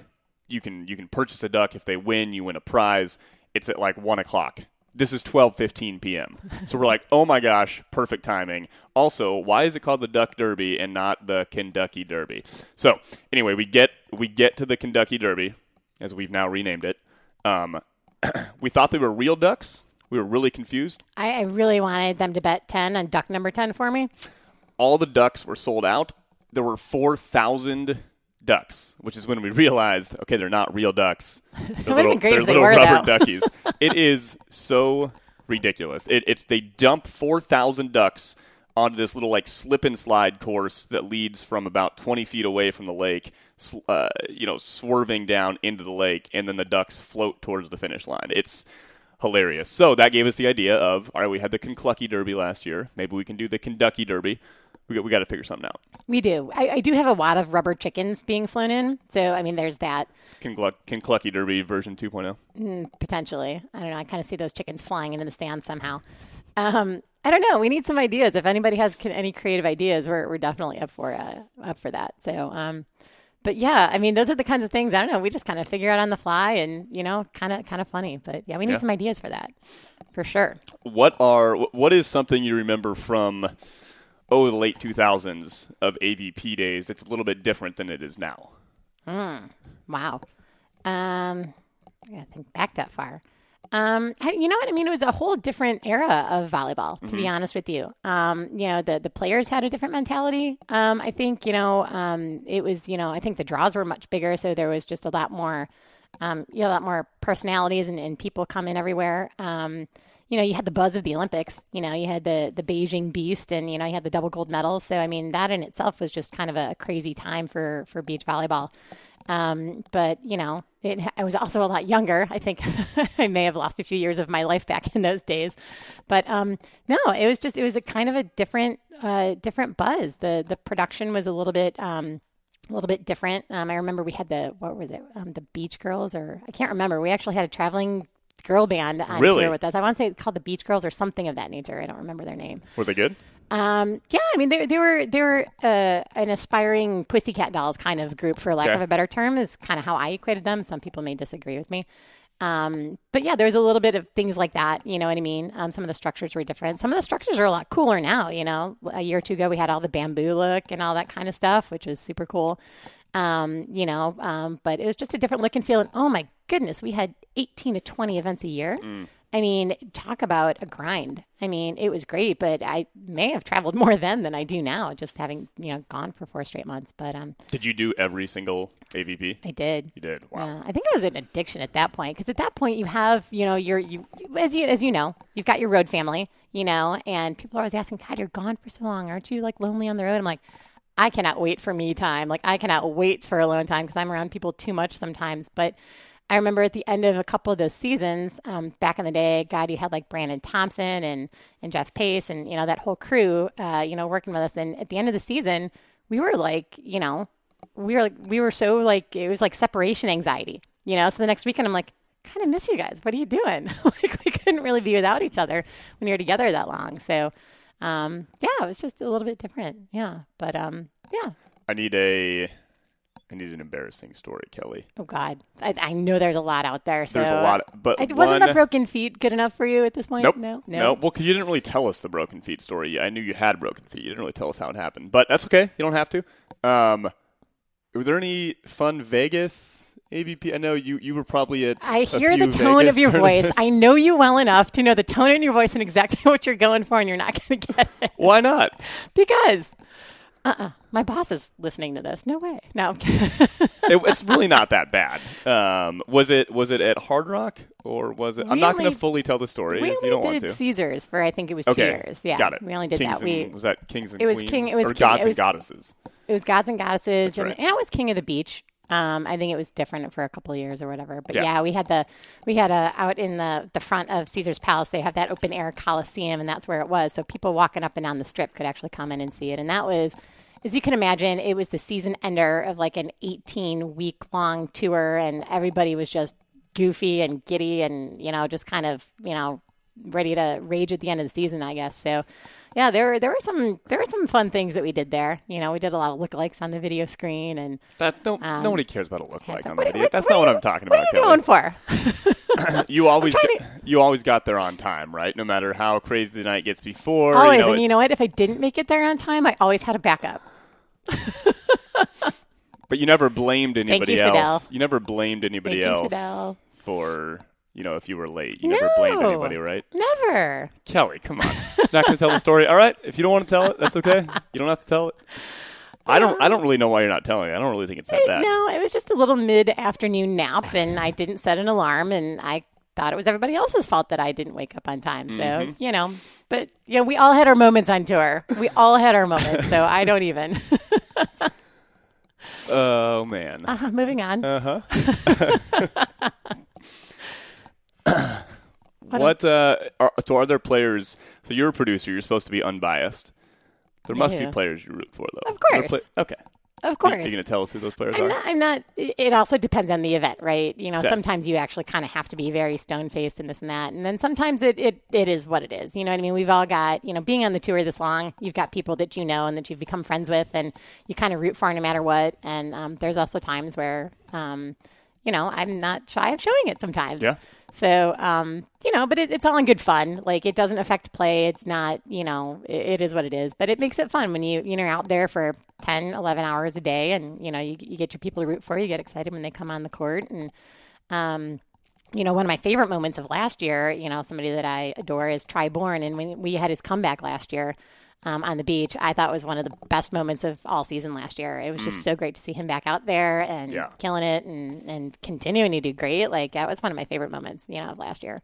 Speaker 2: You can you can purchase a duck. If they win, you win a prize. It's at like one o'clock. This is twelve fifteen p.m. So we're like, oh my gosh, perfect timing. Also, why is it called the Duck Derby and not the Kentucky Derby? So anyway, we get we get to the Kentucky Derby, as we've now renamed it. Um, we thought they were real ducks. We were really confused.
Speaker 1: I, I really wanted them to bet ten on duck number ten for me.
Speaker 2: all the ducks were sold out. There were 4,000 ducks, which is when we realized, okay, they're not real ducks. They're
Speaker 1: great
Speaker 2: they're little
Speaker 1: were,
Speaker 2: rubber
Speaker 1: though.
Speaker 2: duckies. it is so ridiculous. It, it's they dump 4,000 ducks onto this little like slip and slide course that leads from about 20 feet away from the lake, uh, you know, swerving down into the lake, and then the ducks float towards the finish line. It's hilarious. So that gave us the idea of, all right, we had the Kentucky Derby last year. Maybe we can do the Kentucky Derby. We got, we got to figure something out.
Speaker 1: We do. I, I do have a lot of rubber chickens being flown in, so I mean, there's that
Speaker 2: Can, Gluck, can Kentucky Derby version oh? 2.0.
Speaker 1: potentially. I don't know. I kind of see those chickens flying into the stands somehow. Um, I don't know. We need some ideas. If anybody has c- any creative ideas, we're, we're definitely up for uh, up for that. So, um, but yeah, I mean, those are the kinds of things. I don't know. We just kind of figure out on the fly, and you know, kind of kind of funny. But yeah, we need
Speaker 2: Yeah.
Speaker 1: some ideas for that, for sure.
Speaker 2: What are what is something you remember from oh the late 2000s of AVP days? It's a little bit different than it is now.
Speaker 1: Wow. Um, I gotta think back that far. Um, you know what I mean? It was a whole different era of volleyball, to be honest with you. Um, you know, the the players had a different mentality. Um, I think you know, um, it was you know, I think the draws were much bigger, so there was just a lot more, um, you know, a lot more personalities and, and people come in everywhere. Um, you know, you had the buzz of the Olympics. You know, you had the the Beijing Beast, and you know, you had the double gold medals. So I mean, that in itself was just kind of a crazy time for for beach volleyball. Um, but you know, it, I was also a lot younger. I think I may have lost a few years of my life back in those days. But um, no, it was just it was a kind of a different uh, different buzz. The the production was a little bit. Um, a little bit different. Um, I remember we had the what was it? Um, the Beach Girls, or I can't remember. We actually had a traveling girl band on
Speaker 2: Really?
Speaker 1: tour with us. I want to say it's called the Beach Girls or something of that nature. I don't remember their name.
Speaker 2: Were they good?
Speaker 1: Um, yeah, I mean they, they were they were uh, an aspiring Pussycat Dolls kind of group, for lack
Speaker 2: Okay.
Speaker 1: of a better term, is kind of how I equated them. Some people may disagree with me. Um, but yeah, there was a little bit of things like that. You know what I mean? Um, some of the structures were different. Some of the structures are a lot cooler now. You know, a year or two ago we had all the bamboo look and all that kind of stuff, which was super cool. Um, you know, um, but it was just a different look and feel. And oh my goodness, we had 18 to 20 events a year. I mean, talk about a grind. I mean, it was great, but I may have traveled more then than I do now, just having you know gone for four straight months. But um,
Speaker 2: Did you do every single AVP?
Speaker 1: I did.
Speaker 2: You did. Wow.
Speaker 1: Yeah, I think it was an addiction at that point because at that point you have, you know, your you as you as you know, you've got your road family, you know, and people are always asking, God, you're gone for so long, aren't you like lonely on the road? I'm like, I cannot wait for me time. Like I cannot wait for alone time because I'm around people too much sometimes. But I remember at the end of a couple of those seasons, um, back in the day, God, you had like Brandon Thompson and and Jeff Pace and you know that whole crew, uh, you know, working with us. And at the end of the season, we were like, you know, we were like, we were so like it was like separation anxiety, you know. So the next weekend, I'm like, kind of miss you guys. What are you doing? like we couldn't really be without each other when you're together that long. So um, yeah, it was just a little bit different. Yeah, but um, yeah.
Speaker 2: I need a. I need an embarrassing story, Kelly.
Speaker 1: Oh God, I, I know there's a lot out there. So
Speaker 2: There's a lot, but
Speaker 1: I, wasn't
Speaker 2: one,
Speaker 1: the broken feet good enough for you at this point?
Speaker 2: Nope.
Speaker 1: No, no.
Speaker 2: No. Well, 'cause you didn't really tell us the broken feet story. I knew you had broken feet. You didn't really tell us how it happened, but that's okay. You don't have to. Um, were there any fun Vegas AVP? I know you. You were probably at.
Speaker 1: I hear the tone
Speaker 2: Vegas
Speaker 1: of your voice. I know you well enough to know the tone in your voice and exactly what you're going for, and you're not going to get it
Speaker 2: Why not?
Speaker 1: because. Uh-uh. My boss is listening to this. No way. No. I'm kidding.
Speaker 2: it, it's really not that bad. Um, was it? Was it at Hard Rock or was it? I'm not going to fully tell the story.
Speaker 1: we only
Speaker 2: you don't want
Speaker 1: did
Speaker 2: to.
Speaker 1: Caesars for I think it was two
Speaker 2: okay,
Speaker 1: years. Yeah,
Speaker 2: got it.
Speaker 1: We only did
Speaker 2: Kings
Speaker 1: that. We
Speaker 2: was that Kings and
Speaker 1: It was
Speaker 2: Queens
Speaker 1: King- it was
Speaker 2: or
Speaker 1: King-
Speaker 2: Gods
Speaker 1: it
Speaker 2: and
Speaker 1: was-
Speaker 2: Goddesses?
Speaker 1: It was Gods and Goddesses, and,
Speaker 2: right.
Speaker 1: and it was King of the Beach. Um, I think it was different for a couple of years or whatever. But
Speaker 2: Yeah.
Speaker 1: yeah, we had the we had a out in the the front of Caesar's Palace. They have that open air Coliseum, and that's where it was. So people walking up and down the strip could actually come in and see it. And that was, as you can imagine, it was the season ender of like an 18 week long tour, and everybody was just goofy and giddy, and you know, just kind of you know ready to rage at the end of the season, I guess. So, yeah, there were there were some there were some fun things that we did there. You know, we did a lot of lookalikes on the video screen, and
Speaker 2: That don't, nobody cares about a look like on the
Speaker 1: Um,
Speaker 2: video. That's
Speaker 1: what
Speaker 2: not
Speaker 1: are
Speaker 2: what I'm talking
Speaker 1: what
Speaker 2: about,
Speaker 1: are you going for?
Speaker 2: You always got, you always got there on time, right? No matter how crazy the night gets before.
Speaker 1: always,
Speaker 2: you know,
Speaker 1: and you know what? If I didn't make it there on time, I always had a backup.
Speaker 2: But you never blamed anybody
Speaker 1: you, Fidel.
Speaker 2: else. You never blamed anybody
Speaker 1: Thank you,
Speaker 2: else
Speaker 1: Fidel.
Speaker 2: for you know if you were late. You never blamed anybody, right?
Speaker 1: Never.
Speaker 2: Kelly, come on. Not going to tell the story. All right, if you don't want to tell it, that's okay. You don't have to tell it. I don't. I don't really know why you're not telling it. I don't really think it's that bad.
Speaker 1: No, it was just a little mid-afternoon nap, and I didn't set an alarm, and I thought it was everybody else's fault that I didn't wake up on time. So
Speaker 2: Mm-hmm.
Speaker 1: you know, but you know, we all had our moments on tour. We all had our moments. So I don't even.
Speaker 2: Oh man.
Speaker 1: uh, moving on.
Speaker 2: Uh huh. what? Uh, are, so are there players? So you're a producer. You're supposed to be unbiased. There must be players you root for, though.
Speaker 1: Of
Speaker 2: Are there
Speaker 1: course.
Speaker 2: okay.
Speaker 1: of
Speaker 2: Are
Speaker 1: course.
Speaker 2: you going to tell us who those players
Speaker 1: I'm
Speaker 2: are?
Speaker 1: not, I'm not. It also depends on the event, right? You know,
Speaker 2: Yeah.
Speaker 1: sometimes you actually kind of have to be very stone faced and this and that, and then sometimes it, it it is what it is. You know what I mean? We've all got you know, being on the tour this long, you've got people that you know and that you've become friends with, and you kind of root for no matter what. And um, there's also times where, um, you know, I'm not shy of showing it sometimes.
Speaker 2: Yeah.
Speaker 1: So, um, you know, but it, it's all in good fun. Like it doesn't affect play. It's not, you know, it, it is what it is, but it makes it fun when you, you know, out there for 10, 11 hours a day and, you know, you, you get your people to root for you, get excited when they come on the court. And, um, you know, one of my favorite moments of last year, you know, somebody that I adore is Tri Bourne. And when we had his comeback last year, um, on the beach, I thought was one of the best moments of all season last year. It was just so great to see him back out there and
Speaker 2: Yeah.
Speaker 1: killing it and, and continuing to do great. Like that was one of my favorite moments, you know, of last year.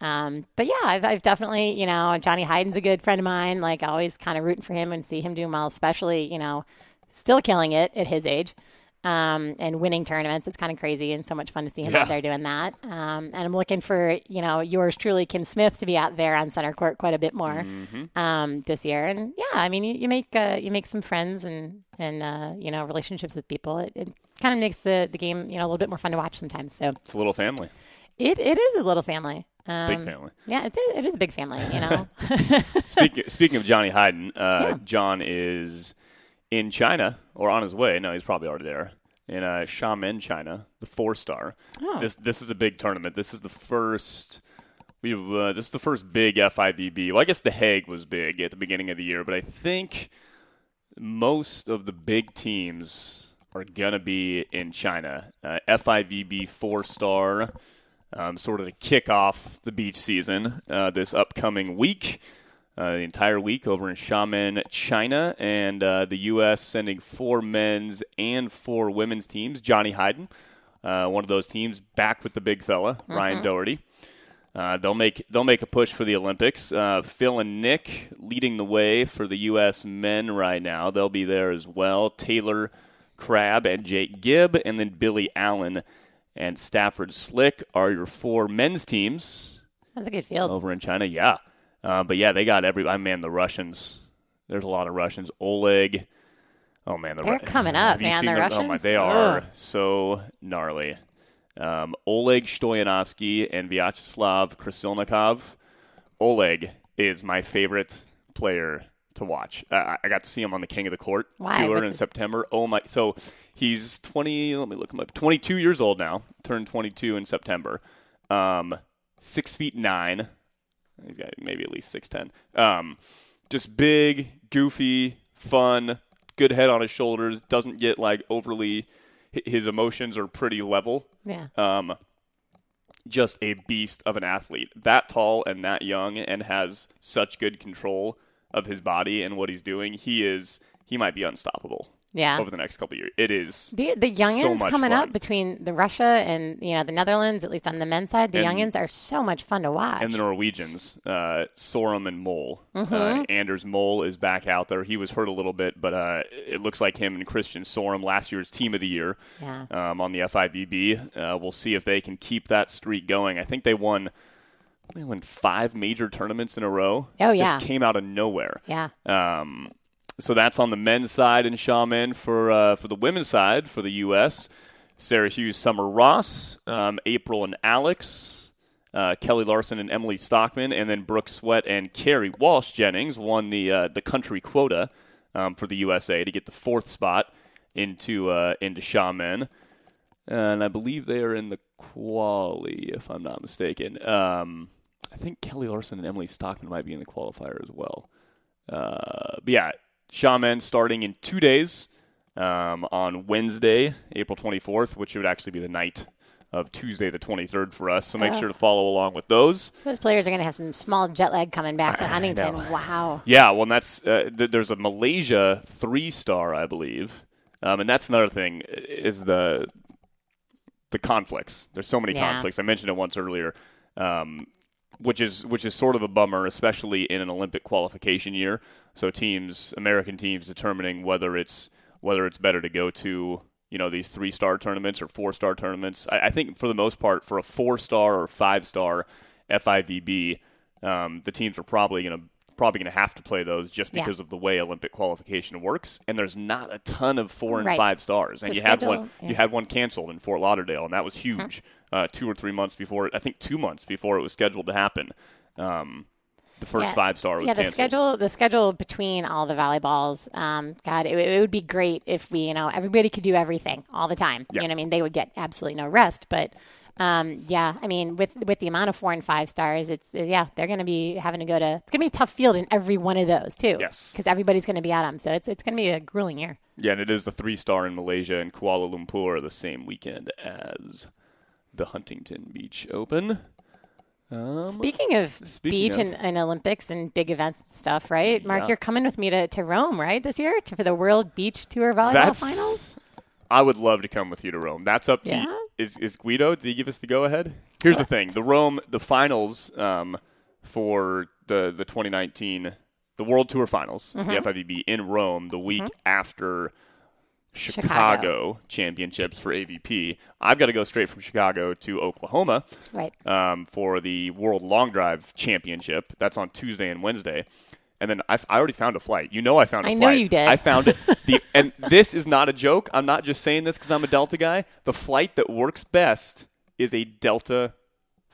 Speaker 1: Um, but yeah, I've, I've definitely, you know, Johnny Hyden's a good friend of mine. Like always kind of rooting for him and see him doing well, especially, you know, still killing it at his age. Um, and winning tournaments. It's kind of crazy and so much fun to see him
Speaker 2: Yeah.
Speaker 1: out there doing that. Um, and I'm looking for, you know, yours truly, Kim Smith, to be out there on center court quite a bit more
Speaker 2: Mm-hmm.
Speaker 1: um, this year. And yeah, I mean, you, you make uh, you make some friends and and uh, you know relationships with people. It, it kind of makes the the game you know a little bit more fun to watch sometimes. So
Speaker 2: It's a little family,
Speaker 1: it, it is a little family. Um,
Speaker 2: big family.
Speaker 1: Yeah, it is, it is a big family. You know.
Speaker 2: Speaking speaking of Johnny Hyden, uh, John is in China or on his way. No, he's probably already there in uh, Xiamen, China, the four star.
Speaker 1: Oh.
Speaker 2: This this is a big tournament. This is the first. We uh, this is the first big FIVB. Well, I guess the Hague was big at the beginning of the year, but I think most of the big teams are gonna be in China. Uh, FIVB four star. um, sort of to kick off the beach season uh, this upcoming week. Uh, the entire week over in Xiamen, China, and uh, the U.S. sending four men's and four women's teams. Johnny Hyden, uh, one of those teams, back with the big fella, Ryan Doherty. Uh, they'll make they'll make a push for the Olympics. Uh, Phil and Nick leading the way for the U.S. men right now. They'll be there as well. Taylor Crabb and Jake Gibb, and then Billy Allen and Stafford Slick are your four men's teams
Speaker 1: That's a good field.
Speaker 2: over in China. Yeah, uh, but yeah, they got every. I man, the Russians. There's a lot of Russians. Oleg. Oh man, the
Speaker 1: They're
Speaker 2: Ru-
Speaker 1: coming up, man, the
Speaker 2: them? Oh my, they are
Speaker 1: Ugh.
Speaker 2: so gnarly. Um, Oleg Stoyanovsky and Vyacheslav Krasilnikov. Oleg is my favorite player to watch. Uh, I got to see him on the King of the Court
Speaker 1: Why?
Speaker 2: tour
Speaker 1: What's
Speaker 2: in
Speaker 1: his-
Speaker 2: September. Oh my! So he's twenty. Let me look him up. Twenty-two years old now. Turned twenty-two in September. Um, six feet nine. He's got maybe at least six ten. Um, just big, goofy, fun, good head on his shoulders. Doesn't get like overly. His emotions are pretty level.
Speaker 1: Yeah.
Speaker 2: Um, just a beast of an athlete. That tall and that young, and has such good control of his body and what he's doing. He is. He might be unstoppable.
Speaker 1: Yeah.
Speaker 2: Over the next couple of years, it is.
Speaker 1: The the youngins
Speaker 2: much
Speaker 1: coming
Speaker 2: fun.
Speaker 1: up between the Russia and you know the Netherlands, at least on the men's side, the
Speaker 2: And-
Speaker 1: youngins are so much fun to watch.
Speaker 2: and the Norwegians, uh, Sorum and Mol.
Speaker 1: Mm-hmm.
Speaker 2: Uh, Anders Mol is back out there. He was hurt a little bit, but uh, it looks like him and Christian Sorum, last year's team of the year
Speaker 1: Yeah.
Speaker 2: um, on the FIVB. Uh, we'll see if they can keep that streak going. I think they won. They won five major tournaments in a row.
Speaker 1: Oh, yeah.
Speaker 2: just came out of nowhere.
Speaker 1: yeah.
Speaker 2: Um, so that's on the men's side in Xiamen. For uh, for the women's side, for the U.S., Sarah Hughes, Summer Ross, um, April and Alex, uh, Kelley Larsen and Emily Stockman, and then Brooke Sweat and Kerri Walsh Jennings won the uh, the country quota um, for the USA to get the fourth spot into uh, into Xiamen. And I believe they are in the quali, if I'm not mistaken. Um, I think Kelley Larsen and Emily Stockman might be in the qualifier as well. Uh, but yeah, Xiamen starting in two days um, on Wednesday, April 24th, which would actually be the night of Tuesday, the 23rd for us. So make
Speaker 1: Oh.
Speaker 2: sure to follow along with those.
Speaker 1: Those players are going to have some small jet lag coming back to Huntington. Wow.
Speaker 2: Yeah, well, and that's uh, th- there's a Malaysia three star, I believe, um, and that's another thing is the the conflicts. There's so many
Speaker 1: Yeah.
Speaker 2: conflicts. I mentioned it once earlier, um, which is which is sort of a bummer, especially in an Olympic qualification year. So teams, American teams, determining whether it's whether it's better to go to you know these three star tournaments or four star tournaments. I, I think for the most part, for a four star or five star FIVB, um, the teams are probably going to probably going to have to play those just
Speaker 1: Yeah.
Speaker 2: because of the way Olympic qualification works. And there's not a ton of four and
Speaker 1: Right.
Speaker 2: five stars, and
Speaker 1: The
Speaker 2: you had one
Speaker 1: yeah.
Speaker 2: you had one canceled in Fort Lauderdale, and that was huge. Uh, two or three months before, I think two months before it was scheduled to happen. Um, the first
Speaker 1: Yeah.
Speaker 2: five star was
Speaker 1: yeah, the
Speaker 2: canceled.
Speaker 1: schedule the schedule between all the volleyballs. Um, God, it, it would be great if we, you know, everybody could do everything all the time.
Speaker 2: Yeah.
Speaker 1: You know, what I mean, they would get absolutely no rest. But um, yeah, I mean, with with the amount of four and five stars, it's yeah, they're going to be having to go to. It's going to be a tough field in every one of those too.
Speaker 2: Yes.
Speaker 1: because everybody's going to be at them. So it's it's going to be a grueling year.
Speaker 2: Yeah, and it is the three star in Malaysia and Kuala Lumpur the same weekend as the Huntington Beach Open. Um,
Speaker 1: Speaking of
Speaker 2: speaking
Speaker 1: beach
Speaker 2: of-
Speaker 1: and, and Olympics and big events and stuff, right? Mark,
Speaker 2: Yeah.
Speaker 1: you're coming with me to, to Rome, right, this year to, for the World Beach Tour volleyball
Speaker 2: that's
Speaker 1: finals.
Speaker 2: I would love to come with you to Rome. That's up to
Speaker 1: Yeah?
Speaker 2: you. Is, is Guido? Did he give us the go ahead? Here's the thing: the Rome, the finals um, for the the 2019, the World Tour Finals,
Speaker 1: Mm-hmm.
Speaker 2: the FIVB in Rome, the week after Chicago,
Speaker 1: Chicago.
Speaker 2: championships for AVP. I've got to go straight from Chicago to Oklahoma
Speaker 1: Right.
Speaker 2: um, for the World Long Drive Championship. That's on Tuesday and Wednesday. And then I, I already found a flight. You know I found a
Speaker 1: I
Speaker 2: flight.
Speaker 1: know you did.
Speaker 2: I found it. The, and this is not a joke. I'm not just saying this because I'm a Delta guy. The flight that works best is a Delta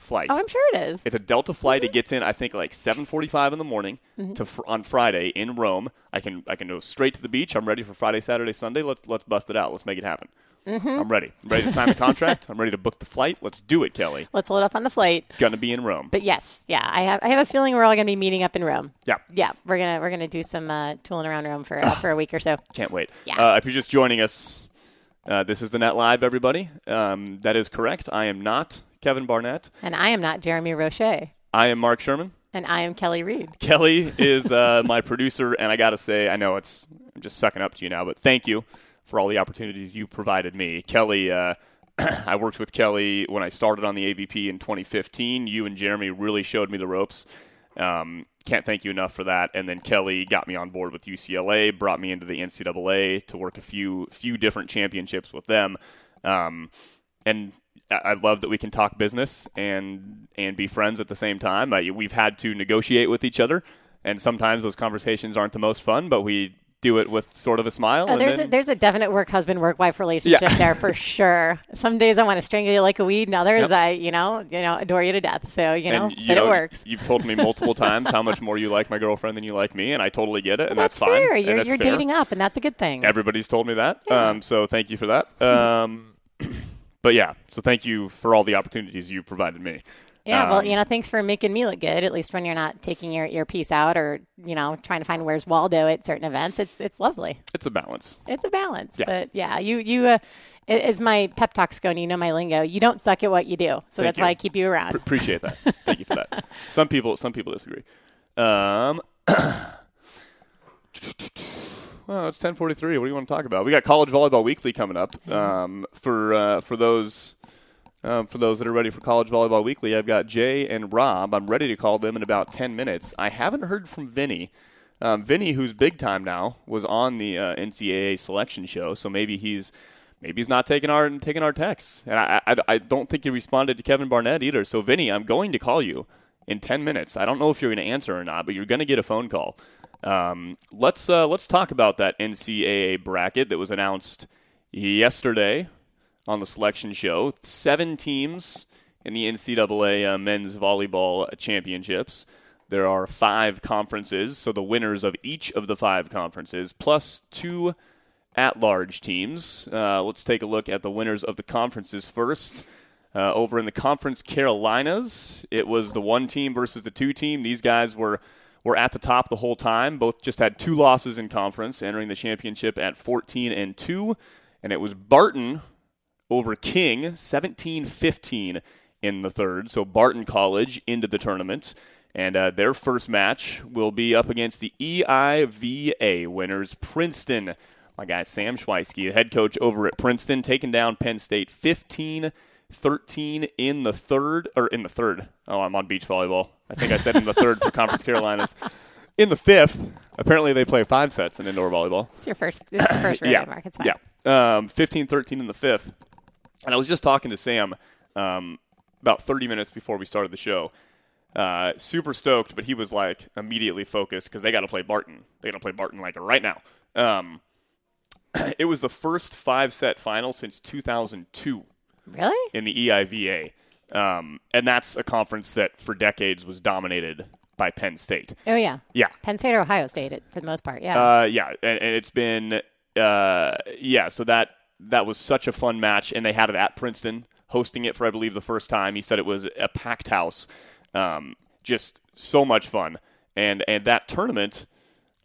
Speaker 2: flight.
Speaker 1: Oh, I'm sure it is.
Speaker 2: It's a Delta flight. It gets in, I think, like 7:45 in the morning
Speaker 1: Mm-hmm.
Speaker 2: to fr- on Friday in Rome. I can I can go straight to the beach. I'm ready for Friday, Saturday, Sunday. Let's let's bust it out. Let's make it happen.
Speaker 1: Mm-hmm.
Speaker 2: I'm ready. I'm ready to sign the contract. I'm ready to book the flight. Let's do it, Kelly.
Speaker 1: Let's load up on the flight.
Speaker 2: Gonna be in Rome.
Speaker 1: But yes, yeah, I have I have a feeling we're all to be meeting up in Rome.
Speaker 2: Yeah.
Speaker 1: Yeah, we're gonna we're gonna do some uh, tooling around Rome for uh, for a week or so.
Speaker 2: Can't wait.
Speaker 1: Yeah.
Speaker 2: Uh, if you're just joining us, uh, this is the Net Live, everybody. Um, that is correct. I am not Kevin Barnett.
Speaker 1: And I am not Jeremy Roach.
Speaker 2: I am Mark Schuerman.
Speaker 1: And I am Kelly Reed.
Speaker 2: Kelly is uh, my producer, and I got to say, I know it's I'm just sucking up to you now, but thank you for all the opportunities you provided me. Kelly, uh, I worked with Kelly when I started on the AVP in 2015. You and Jeremy really showed me the ropes. Um, can't thank you enough for that. And then Kelly got me on board with UCLA, brought me into the NCAA to work a few few different championships with them. Um, and I love that we can talk business and and be friends at the same time. Uh, we've had to negotiate with each other, and sometimes those conversations aren't the most fun, but we do it with sort of a smile.
Speaker 1: Oh, there's,
Speaker 2: then,
Speaker 1: a, there's a definite work husband work wife relationship yeah. there for sure. Some days I want to strangle you like a weed, and others yep. I you know you know adore you to death. So you know,
Speaker 2: you know,
Speaker 1: it works.
Speaker 2: You've told me multiple times how much more you like my girlfriend than you like me, and I totally get it, and that's,
Speaker 1: that's
Speaker 2: fine.
Speaker 1: Fair. You're, you're
Speaker 2: fair.
Speaker 1: dating up, and that's a good thing.
Speaker 2: Everybody's told me that,
Speaker 1: yeah.
Speaker 2: um, so thank you for that. Um, but yeah, so thank you for all the opportunities you provided me.
Speaker 1: Yeah,
Speaker 2: um,
Speaker 1: well, you know, thanks for making me look good. At least when you're not taking your, your piece out or you know trying to find where's Waldo at certain events. It's it's lovely.
Speaker 2: It's a balance.
Speaker 1: It's a balance.
Speaker 2: Yeah.
Speaker 1: But yeah, you you uh, as my pep talks go, and you know my lingo. You don't suck at what you do, so
Speaker 2: Thank
Speaker 1: that's
Speaker 2: you.
Speaker 1: why I keep you around.
Speaker 2: P- appreciate that. Thank you for that. Some people some people disagree. Um. Well, it's ten forty three. What do you want to talk about? We got college volleyball weekly coming up. Um, for uh, for those um, for those that are ready for college volleyball weekly, I've got Jay and Rob. I'm ready to call them in about ten minutes. I haven't heard from Vinny. Um, Vinny, who's big time now, was on the uh, NCAA selection show, so maybe he's maybe he's not taking our taking our texts, and I, I I don't think he responded to Kevin Barnett either. So Vinny, I'm going to call you in ten minutes. I don't know if you're going to answer or not, but you're going to get a phone call. Um, let's uh, let's talk about that NCAA bracket that was announced yesterday on the selection show. Seven teams in the NCAA uh, men's volleyball championships. There are five conferences, so the winners of each of the five conferences, plus two at-large teams. Uh, let's take a look at the winners of the conferences first. Uh, over in the Conference Carolinas, it was the one team versus the two team. These guys were were at the top the whole time. Both just had two losses in conference, entering the championship at 14 and 2. And it was Barton over King, 17-15 in the third. So Barton College into the tournament. And uh, their first match will be up against the EIVA winners, Princeton. My guy Sam Shweisky, the head coach over at Princeton, taking down Penn State 15 13 in the third, or in the third. Oh, I'm on beach volleyball. I think I said in the third for Conference Carolinas. In the fifth, apparently they play five sets in indoor volleyball.
Speaker 1: It's your first, this is your first rodeo,
Speaker 2: yeah.
Speaker 1: Mark. It's fine.
Speaker 2: Yeah. Um, 15 13 in the fifth. And I was just talking to Sam um, about 30 minutes before we started the show. Uh, super stoked, but he was like immediately focused because they got to play Barton. They got to play Barton like right now. Um, it was the first five set final since 2002
Speaker 1: Really?
Speaker 2: in the EIVA. Um, and that's a conference that for decades was dominated by Penn State.
Speaker 1: Oh yeah.
Speaker 2: Yeah.
Speaker 1: Penn State or Ohio State, it, for the most part. Yeah.
Speaker 2: Uh, yeah, and, and it's been uh, yeah. So that that was such a fun match, and they had it at Princeton, hosting it for I believe the first time. He said it was a packed house, um, just so much fun, and and that tournament,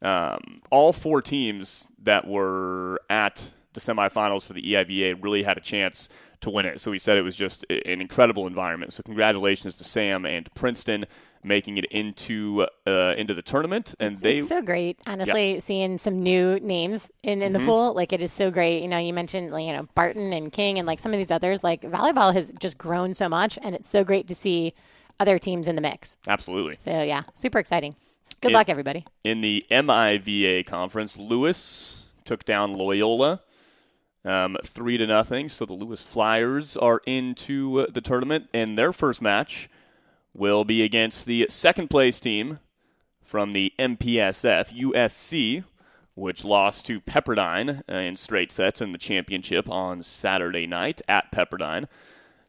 Speaker 2: um, all four teams that were at the semifinals for the EIVA really had a chance to win it. So he said it was just an incredible environment. So congratulations to Sam and Princeton making it into uh, into the tournament, and
Speaker 1: it's,
Speaker 2: they
Speaker 1: it's so great, honestly, seeing some new names in, in
Speaker 2: Mm-hmm.
Speaker 1: the pool. Like it is so great. You know, you mentioned like, you know Barton and King and like some of these others. Like volleyball has just grown so much, and it's so great to see other teams in the mix.
Speaker 2: absolutely.
Speaker 1: So yeah, super exciting. Good
Speaker 2: Yeah.
Speaker 1: luck, everybody.
Speaker 2: In the MIVA conference, Lewis took down Loyola um, three to nothing. So the Lewis Flyers are into uh, the tournament, and their first match will be against the second place team from the MPSF USC, which lost to Pepperdine uh, in straight sets in the championship on Saturday night at Pepperdine.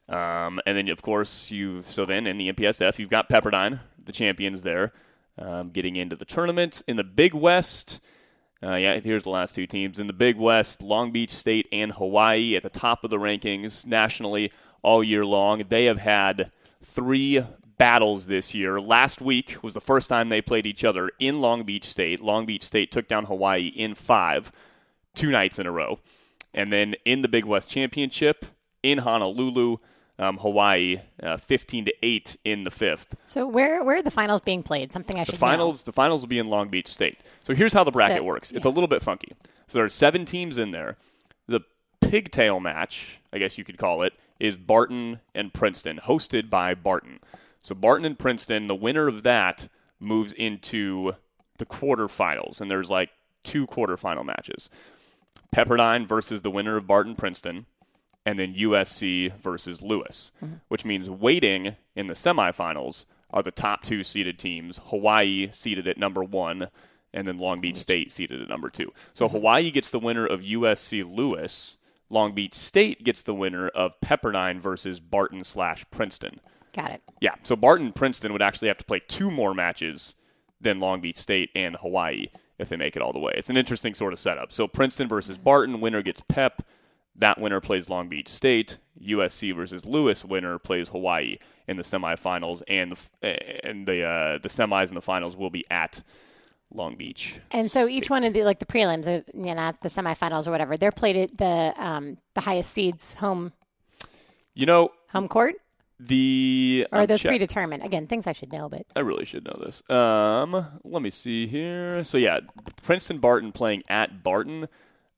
Speaker 2: Um, and then, of course, you've so then in the MPSF, you've got Pepperdine, the champions there, um, getting into the tournament. In the Big West, uh, yeah, here's the last two teams. In the Big West, Long Beach State and Hawaii at the top of the rankings nationally all year long. They have had three battles this year. Last week was the first time they played each other in Long Beach State. Long Beach State took down Hawaii in five, two nights in a row. And then in the Big West Championship in Honolulu, um, Hawaii, uh, 15 to eight in the fifth.
Speaker 1: So where where are the finals being played? Something I should
Speaker 2: The finals, the finals will be in Long Beach State. So here's how the bracket
Speaker 1: So-
Speaker 2: works. It's
Speaker 1: yeah.
Speaker 2: a little bit funky. So there are seven teams in there. The pigtail match, I guess you could call it, is Barton and Princeton, hosted by Barton. So Barton and Princeton, the winner of that moves into the quarterfinals, and there's like two quarterfinal matches. Pepperdine versus the winner of Barton Princeton, and then USC versus Lewis, which means waiting in the semifinals are the top two seeded teams. Hawaii seated at number one, and then Long Beach State seated at number two. So mm-hmm. Hawaii gets the winner of USC Lewis. Long Beach State gets the winner of Pepperdine versus Barton slash Princeton.
Speaker 1: Got it.
Speaker 2: Yeah, so Barton Princeton would actually have to play two more matches than Long Beach State and Hawaii if they make it all the way. It's an interesting sort of setup. So Princeton versus Barton, winner gets Pep. That winner plays Long Beach State. USC versus Lewis, winner plays Hawaii in the semifinals, and the and the uh, the semis and the finals will be at Long Beach.
Speaker 1: And so each
Speaker 2: State.
Speaker 1: one of the like the prelims, uh, you know, not the semifinals or whatever, they're played at the um, the highest seeds home
Speaker 2: You know
Speaker 1: home court,
Speaker 2: the
Speaker 1: or are those
Speaker 2: check-
Speaker 1: predetermined? Again, things I should know, but
Speaker 2: I really should know this. Um, let me see here. So yeah, Princeton Barton playing at Barton.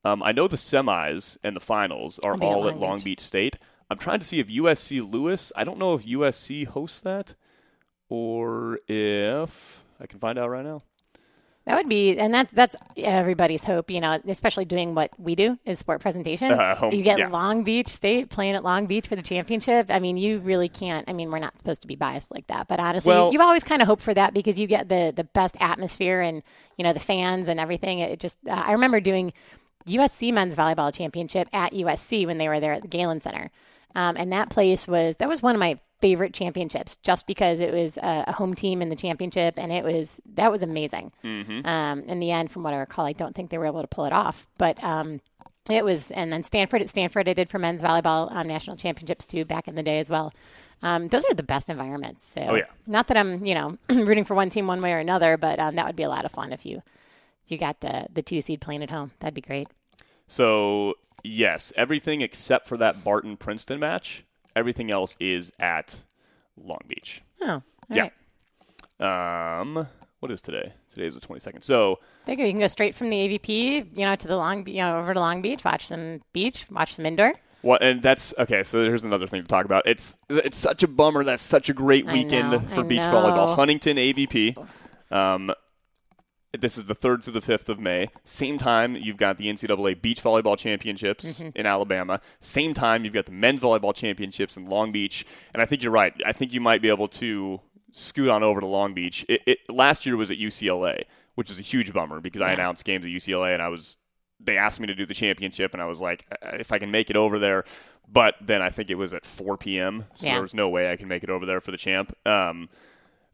Speaker 2: Um, I know the semis and the finals are
Speaker 1: I'll be at
Speaker 2: all at
Speaker 1: Long Beach.
Speaker 2: Beach State. I'm trying to see if USC Lewis. I don't know if USC hosts that, or if I can find out right now.
Speaker 1: that would be, and that that's everybody's hope, you know, especially doing what we do is sport presentation.
Speaker 2: Uh, home-
Speaker 1: you get
Speaker 2: yeah.
Speaker 1: Long Beach State playing at Long Beach for the championship. I mean, you really can't. I mean, we're not supposed to be biased like that, but honestly,
Speaker 2: Well-
Speaker 1: you always kind of hope for that because you get the the best atmosphere and you know the fans and everything. It just, uh, I remember doing USC men's volleyball championship at USC when they were there at the Galen Center. Um, and that place was that was one of my favorite championships just because it was a, a home team in the championship and it was that was amazing. Um, in the end, from what I recall, I don't think they were able to pull it off, but um, it was. And then Stanford at Stanford, I did for men's volleyball um, national championships too back in the day as well. Um, those are the best environments. So,
Speaker 2: Oh, yeah.
Speaker 1: not that I'm you know rooting for one team one way or another, but um, that would be a lot of fun if you if you got the the two seed playing at home. That'd be great.
Speaker 2: So yes, everything except for that Barton Princeton match, everything else is at Long Beach.
Speaker 1: Oh, all
Speaker 2: Yeah.
Speaker 1: right.
Speaker 2: Um, what is today? Today is the 22nd. So
Speaker 1: There you. You can go straight from the AVP, you know, to the Long, you know, over to Long Beach, watch some beach, watch some indoor.
Speaker 2: What and that's okay. So here's another thing to talk about. It's it's such a bummer. That's such a great weekend
Speaker 1: know,
Speaker 2: for
Speaker 1: I
Speaker 2: beach
Speaker 1: know.
Speaker 2: volleyball. Huntington AVP. Um, this is the third through the fifth of May. Same time you've got the NCAA beach volleyball championships
Speaker 1: Mm-hmm.
Speaker 2: in Alabama. Same time you've got the men's volleyball championships in Long Beach. And I think you're right. I think you might be able to scoot on over to Long Beach. It, it last year was at UCLA, which is a huge bummer because I announced games at UCLA and I was they asked me to do the championship, and I was like, "Uh, if I can make it over there. But then I think it was at 4 p.m., so
Speaker 1: Yeah.
Speaker 2: there was no way I can make it over there for the champ. Um,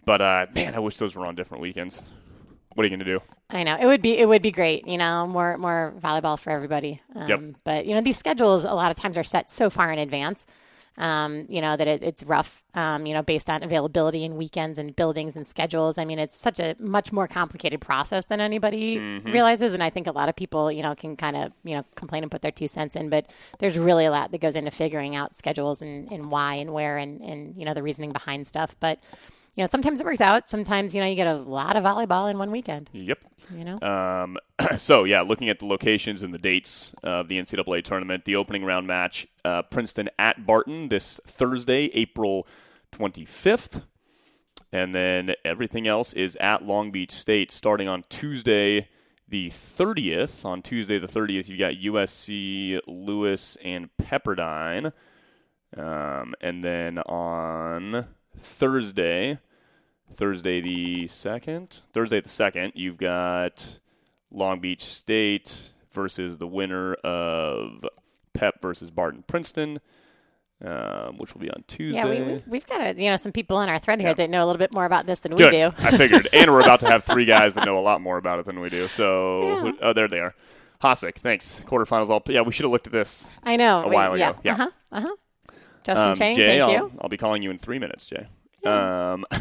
Speaker 2: but uh, man, I wish those were on different weekends. What are you going to do?
Speaker 1: I know it would be it would be great, you know, more more volleyball for everybody. Um,
Speaker 2: Yep.
Speaker 1: But you know, these schedules a lot of times are set so far in advance, um, you know, that it, it's rough. Um, you know, based on availability and weekends and buildings and schedules. I mean, it's such a much more complicated process than anybody realizes, and I think a lot of people, you know, can kind of you know complain and put their two cents in, but there's really a lot that goes into figuring out schedules and, and why and where and and you know the reasoning behind stuff, but. You know, sometimes it works out. Sometimes, you know, you get a lot of volleyball in one weekend.
Speaker 2: Yep.
Speaker 1: You know,
Speaker 2: Um, so yeah, looking at the locations and the dates of the NCAA tournament, the opening round match, uh, Princeton at Barton this Thursday, April 25th, and then everything else is at Long Beach State starting on Tuesday, the 30th. On Tuesday the 30th, you've got USC, Lewis, and Pepperdine, um, and then on Thursday. Thursday the second. Thursday the second, you've got Long Beach State versus the winner of Pep versus Barton Princeton, um, which will be on Tuesday.
Speaker 1: Yeah, we, we've, we've got a, you know some people on our thread here
Speaker 2: Yeah.
Speaker 1: that know a little bit more about this than
Speaker 2: Good.
Speaker 1: we do.
Speaker 2: I figured, and we're about to have three guys that know a lot more about it than we do. So,
Speaker 1: Yeah.
Speaker 2: oh, there they are. Hasek, thanks. Quarterfinals. All yeah, we should have looked at this.
Speaker 1: I know.
Speaker 2: A
Speaker 1: we-
Speaker 2: while
Speaker 1: yeah.
Speaker 2: ago, yeah.
Speaker 1: Uh huh. Uh huh. Justin
Speaker 2: Um,
Speaker 1: Chang,
Speaker 2: Jay,
Speaker 1: thank
Speaker 2: I'll,
Speaker 1: you.
Speaker 2: I'll be calling you in three minutes, Jay. Um,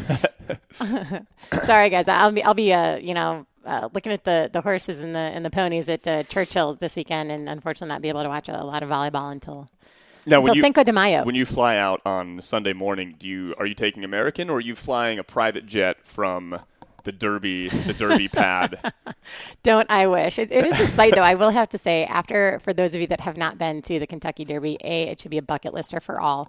Speaker 1: Sorry, guys. I'll be I'll be uh you know uh, looking at the, the horses and the and the ponies at uh, Churchill this weekend, and unfortunately not be able to watch a, lot of volleyball until
Speaker 2: Now, when
Speaker 1: until
Speaker 2: you-
Speaker 1: Cinco de Mayo.
Speaker 2: When you fly out on Sunday morning, do you are you taking American or are you flying a private jet from the Derby the Derby pad?
Speaker 1: Don't I wish it, it is a sight though. I will have to say, after for those of you that have not been to the Kentucky Derby, a it should be a bucket lister for all.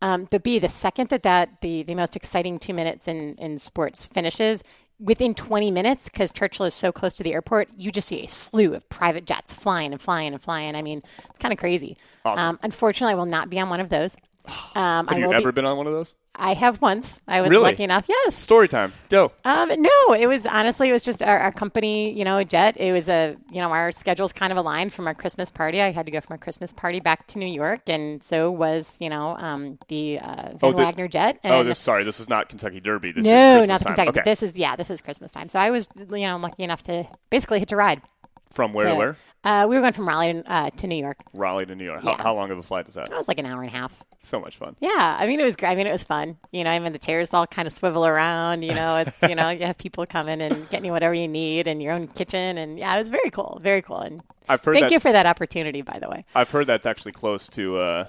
Speaker 1: Um, but b the second that that the the most exciting two minutes in in sports finishes. Within 20 minutes, because Churchill is so close to the airport, you just see a slew of private jets flying and flying and flying. I mean, it's kind of crazy. Um, unfortunately, I will not be on one of those. Um, I
Speaker 2: Have you ever
Speaker 1: be,
Speaker 2: been on one of those?
Speaker 1: I have once. I was
Speaker 2: Really?
Speaker 1: lucky enough. Yes.
Speaker 2: Story time. Go.
Speaker 1: Um, no, it was honestly, it was just our, our company, you know, jet. It was a, you know, our schedules kind of aligned from our Christmas party. I had to go from a Christmas party back to New York, and so was, you know, um, the uh, Van
Speaker 2: Oh, the-
Speaker 1: Wagner jet. And
Speaker 2: Oh, this sorry, this is not Kentucky Derby. This is
Speaker 1: no,
Speaker 2: Christmas
Speaker 1: not
Speaker 2: time.
Speaker 1: Kentucky.
Speaker 2: Okay.
Speaker 1: This is yeah, this is Christmas time. So I was, you know, lucky enough to basically hitch a ride.
Speaker 2: From where to
Speaker 1: to-
Speaker 2: where?
Speaker 1: Uh, we were going from Raleigh uh, to New York.
Speaker 2: Raleigh to New York.
Speaker 1: Yeah.
Speaker 2: How, how long of a flight is that?
Speaker 1: That was like an hour and a half.
Speaker 2: So much fun.
Speaker 1: Yeah, I mean it was great. I mean it was fun. You know, I mean the chairs all kind of swivel around. You know, it's you know you have people coming and getting you whatever you need and your own kitchen and yeah, it was very cool, very cool. And
Speaker 2: I've heard
Speaker 1: thank
Speaker 2: that.
Speaker 1: you for that opportunity, by the way.
Speaker 2: I've heard that's actually close to uh,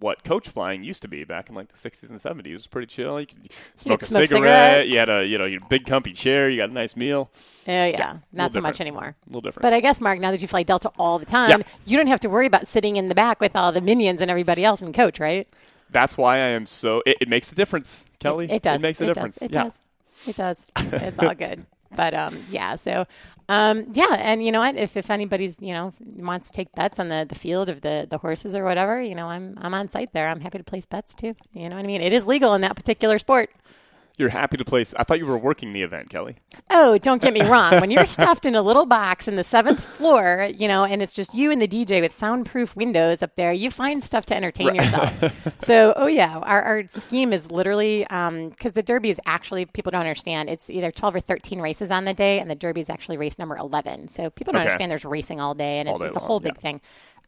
Speaker 2: what coach flying used to be back in like the 60s and 70s. It was pretty chill. You could smoke a
Speaker 1: smoke
Speaker 2: cigarette.
Speaker 1: cigarette.
Speaker 2: You had a you know your big comfy chair. You got a nice meal.
Speaker 1: Oh yeah, not so
Speaker 2: different.
Speaker 1: much anymore.
Speaker 2: A little different.
Speaker 1: But I guess Mark, now that you fly Delta all the time,
Speaker 2: Yeah.
Speaker 1: you don't have to worry about sitting in the back with all the minions and everybody else in coach, right?
Speaker 2: that's why I am so. It, it makes a difference, Kelly.
Speaker 1: It does.
Speaker 2: It makes a
Speaker 1: It
Speaker 2: difference.
Speaker 1: Does. It
Speaker 2: yeah.
Speaker 1: does. It does. It's all good. But um, yeah. So um, yeah, and you know what? If if anybody's you know wants to take bets on the, the field of the, the horses or whatever, you know, I'm I'm on site there. I'm happy to place bets too. You know what I mean? It is legal in that particular sport.
Speaker 2: You're happy to place. I thought you were working the event, Kelly.
Speaker 1: Oh, don't get me wrong. When you're stuffed in a little box in the seventh floor, you know, and it's just you and the DJ with soundproof windows up there, you find stuff to entertain yourself. so, oh yeah, our, our scheme is literally because the Derby is actually people don't understand. It's either 12 or 13 races on the day, and the Derby is actually race number 11. So people don't
Speaker 2: Okay.
Speaker 1: understand there's racing all day, and
Speaker 2: All
Speaker 1: it's,
Speaker 2: day
Speaker 1: it's a
Speaker 2: long,
Speaker 1: whole big
Speaker 2: yeah.
Speaker 1: thing.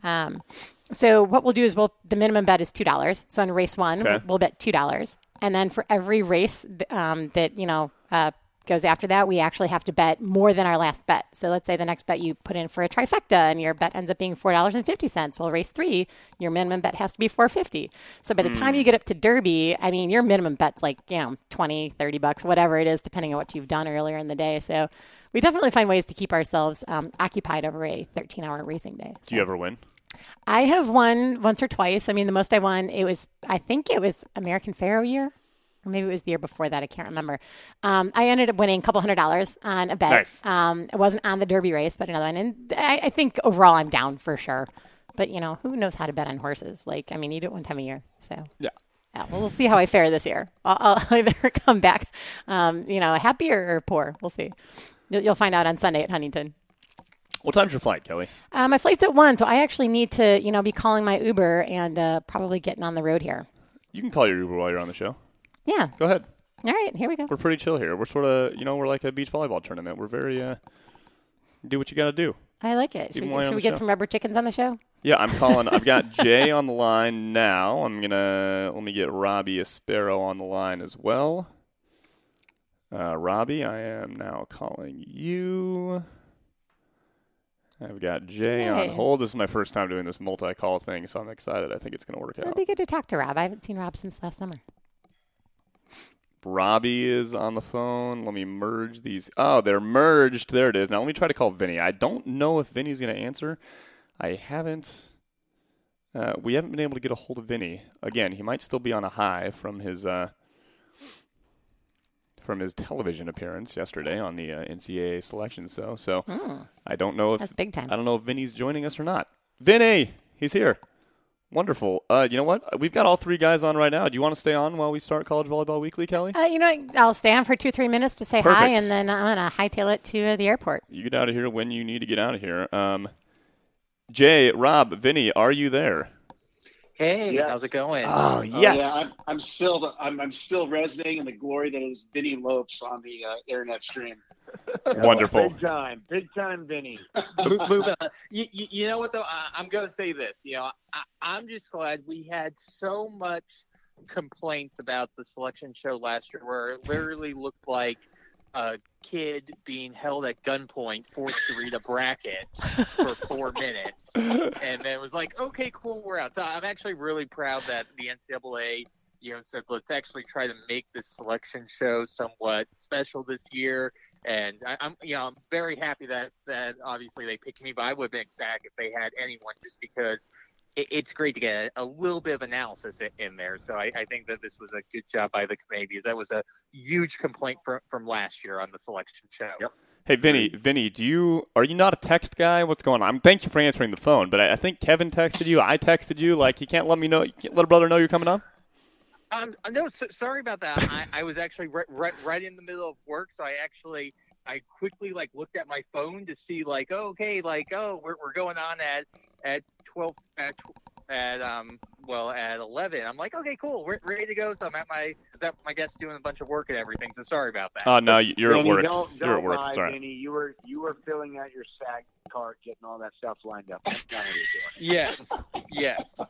Speaker 1: Um, so what we'll do is we'll the minimum bet is two dollars. So on race one,
Speaker 2: Okay.
Speaker 1: we'll bet two dollars, and then for every race um, that you know uh, goes after that, we actually have to bet more than our last bet. So let's say the next bet you put in for a trifecta, and your bet ends up being four dollars and fifty cents. Well, race three, your minimum bet has to be four fifty. So by the time you get up to Derby, I mean your minimum bet's like you know 20, 30 bucks, whatever it is, depending on what you've done earlier in the day. So. We definitely find ways to keep ourselves um, occupied over a 13-hour racing day.
Speaker 2: Do you ever win?
Speaker 1: I have won once or twice. I mean, the most I won, it was, I think it was American Pharoah year, or maybe it was the year before that. I can't remember. Um, I ended up winning a couple hundred dollars on a bet.
Speaker 2: Nice.
Speaker 1: Um, it wasn't on the Derby race, but another one. And I, I think overall I'm down for sure. But, you know, who knows how to bet on horses? Like, I mean, you do it one time a year. So,
Speaker 2: Yeah.
Speaker 1: yeah, well, we'll see how I fare this year. I'll, I'll either come back, um, you know, happier or, or poor. We'll see. You'll, you'll find out on Sunday at Huntington.
Speaker 2: What time's your flight, Kelly?
Speaker 1: Uh, my flight's at one, so I actually need to, you know, be calling my Uber and uh, probably getting on the road here.
Speaker 2: You can call your Uber while you're on the show.
Speaker 1: Yeah.
Speaker 2: Go ahead.
Speaker 1: All right, here we go.
Speaker 2: We're pretty chill here. We're sort of, you know, we're like a beach volleyball tournament. We're very, uh, do what you got to do.
Speaker 1: I like it. Should,
Speaker 2: Even
Speaker 1: we, should we get
Speaker 2: show.
Speaker 1: some rubber chickens on the show?
Speaker 2: Yeah, I'm calling. I've got Jay on the line now. I'm gonna let me get Robbie Aspero on the line as well. Uh, Robbie, I am now calling you. I've got Jay on hold. This is my first time doing this multi-call thing, so I'm excited. I think it's gonna work out.
Speaker 1: It'd be good to talk to Rob. I haven't seen Rob since last summer.
Speaker 2: Robbie is on the phone. Let me merge these. Oh, they're merged. There it is. Now let me try to call Vinny. I don't know if Vinny's going to answer. I haven't. Uh, we haven't been able to get a hold of Vinny. Again, he might still be on a high from his uh, from his television appearance yesterday on the uh, NCAA selection. So, so I don't know if.
Speaker 1: That's big time.
Speaker 2: I don't know if Vinny's joining us or not. Vinny, he's here. Wonderful. Uh, you know what? We've got all three guys on right now. Do you want to stay on while we start College Volleyball Weekly, Kelly?
Speaker 1: Uh, you know, what? I'll stay on for two, three minutes to say hi, and then I'm gonna hightail it to uh, the airport.
Speaker 2: You get out of here when you need to get out of here. Um, Jay, Rob, Vinny, are you there?
Speaker 3: Hey,
Speaker 4: Yeah.
Speaker 3: how's it going?
Speaker 2: Oh,
Speaker 4: Oh, yeah, I'm, I'm still the, I'm, I'm still resonating in the glory that is Vinny Lopes on the uh, internet stream.
Speaker 2: Wonderful.
Speaker 5: Big time, big time, Vinny.
Speaker 3: Mo- moving on. You, you, you know what though? I, I'm going to say this. You know, I, I'm just glad we had so much complaints about the selection show last year, where it literally looked like a kid being held at gunpoint, forced to read a bracket for four minutes, and then it was like, okay, cool, we're out. So I'm actually really proud that the NCAA, you know, said let's actually try to make this selection show somewhat special this year. And I, I'm, you know, I'm very happy that that obviously they picked me. But I would have been ecstatic if they had anyone, just because it, it's great to get a, a, little bit of analysis in, there. So I, I, think that this was a good job by the committee because that was a huge complaint from, from last year on the selection show.
Speaker 2: Yep. Hey Vinny, Vinny, do you are you not a text guy? What's going on? I'm thank you for answering the phone, but I, I think Kevin texted you. I texted you. Like you can't let me know. You can't let a brother know you're coming on.
Speaker 3: Um, no, so, sorry about that. I, I was actually right, right, right in the middle of work, so I actually I quickly like looked at my phone to see like, oh, okay, like, oh, we're, we're going on at at twelve at at um well at 11 i'm like okay cool. We're ready to go. So i'm at my is that my guest doing a bunch of work and everything? So sorry about that.
Speaker 2: Oh no you're
Speaker 5: Danny,
Speaker 2: at work.
Speaker 5: don't, don't
Speaker 2: you're at work.
Speaker 5: lie,
Speaker 2: sorry.
Speaker 5: Danny. you were you were filling out your SAG cart getting all that stuff lined up. That's not what
Speaker 3: yes. Yes.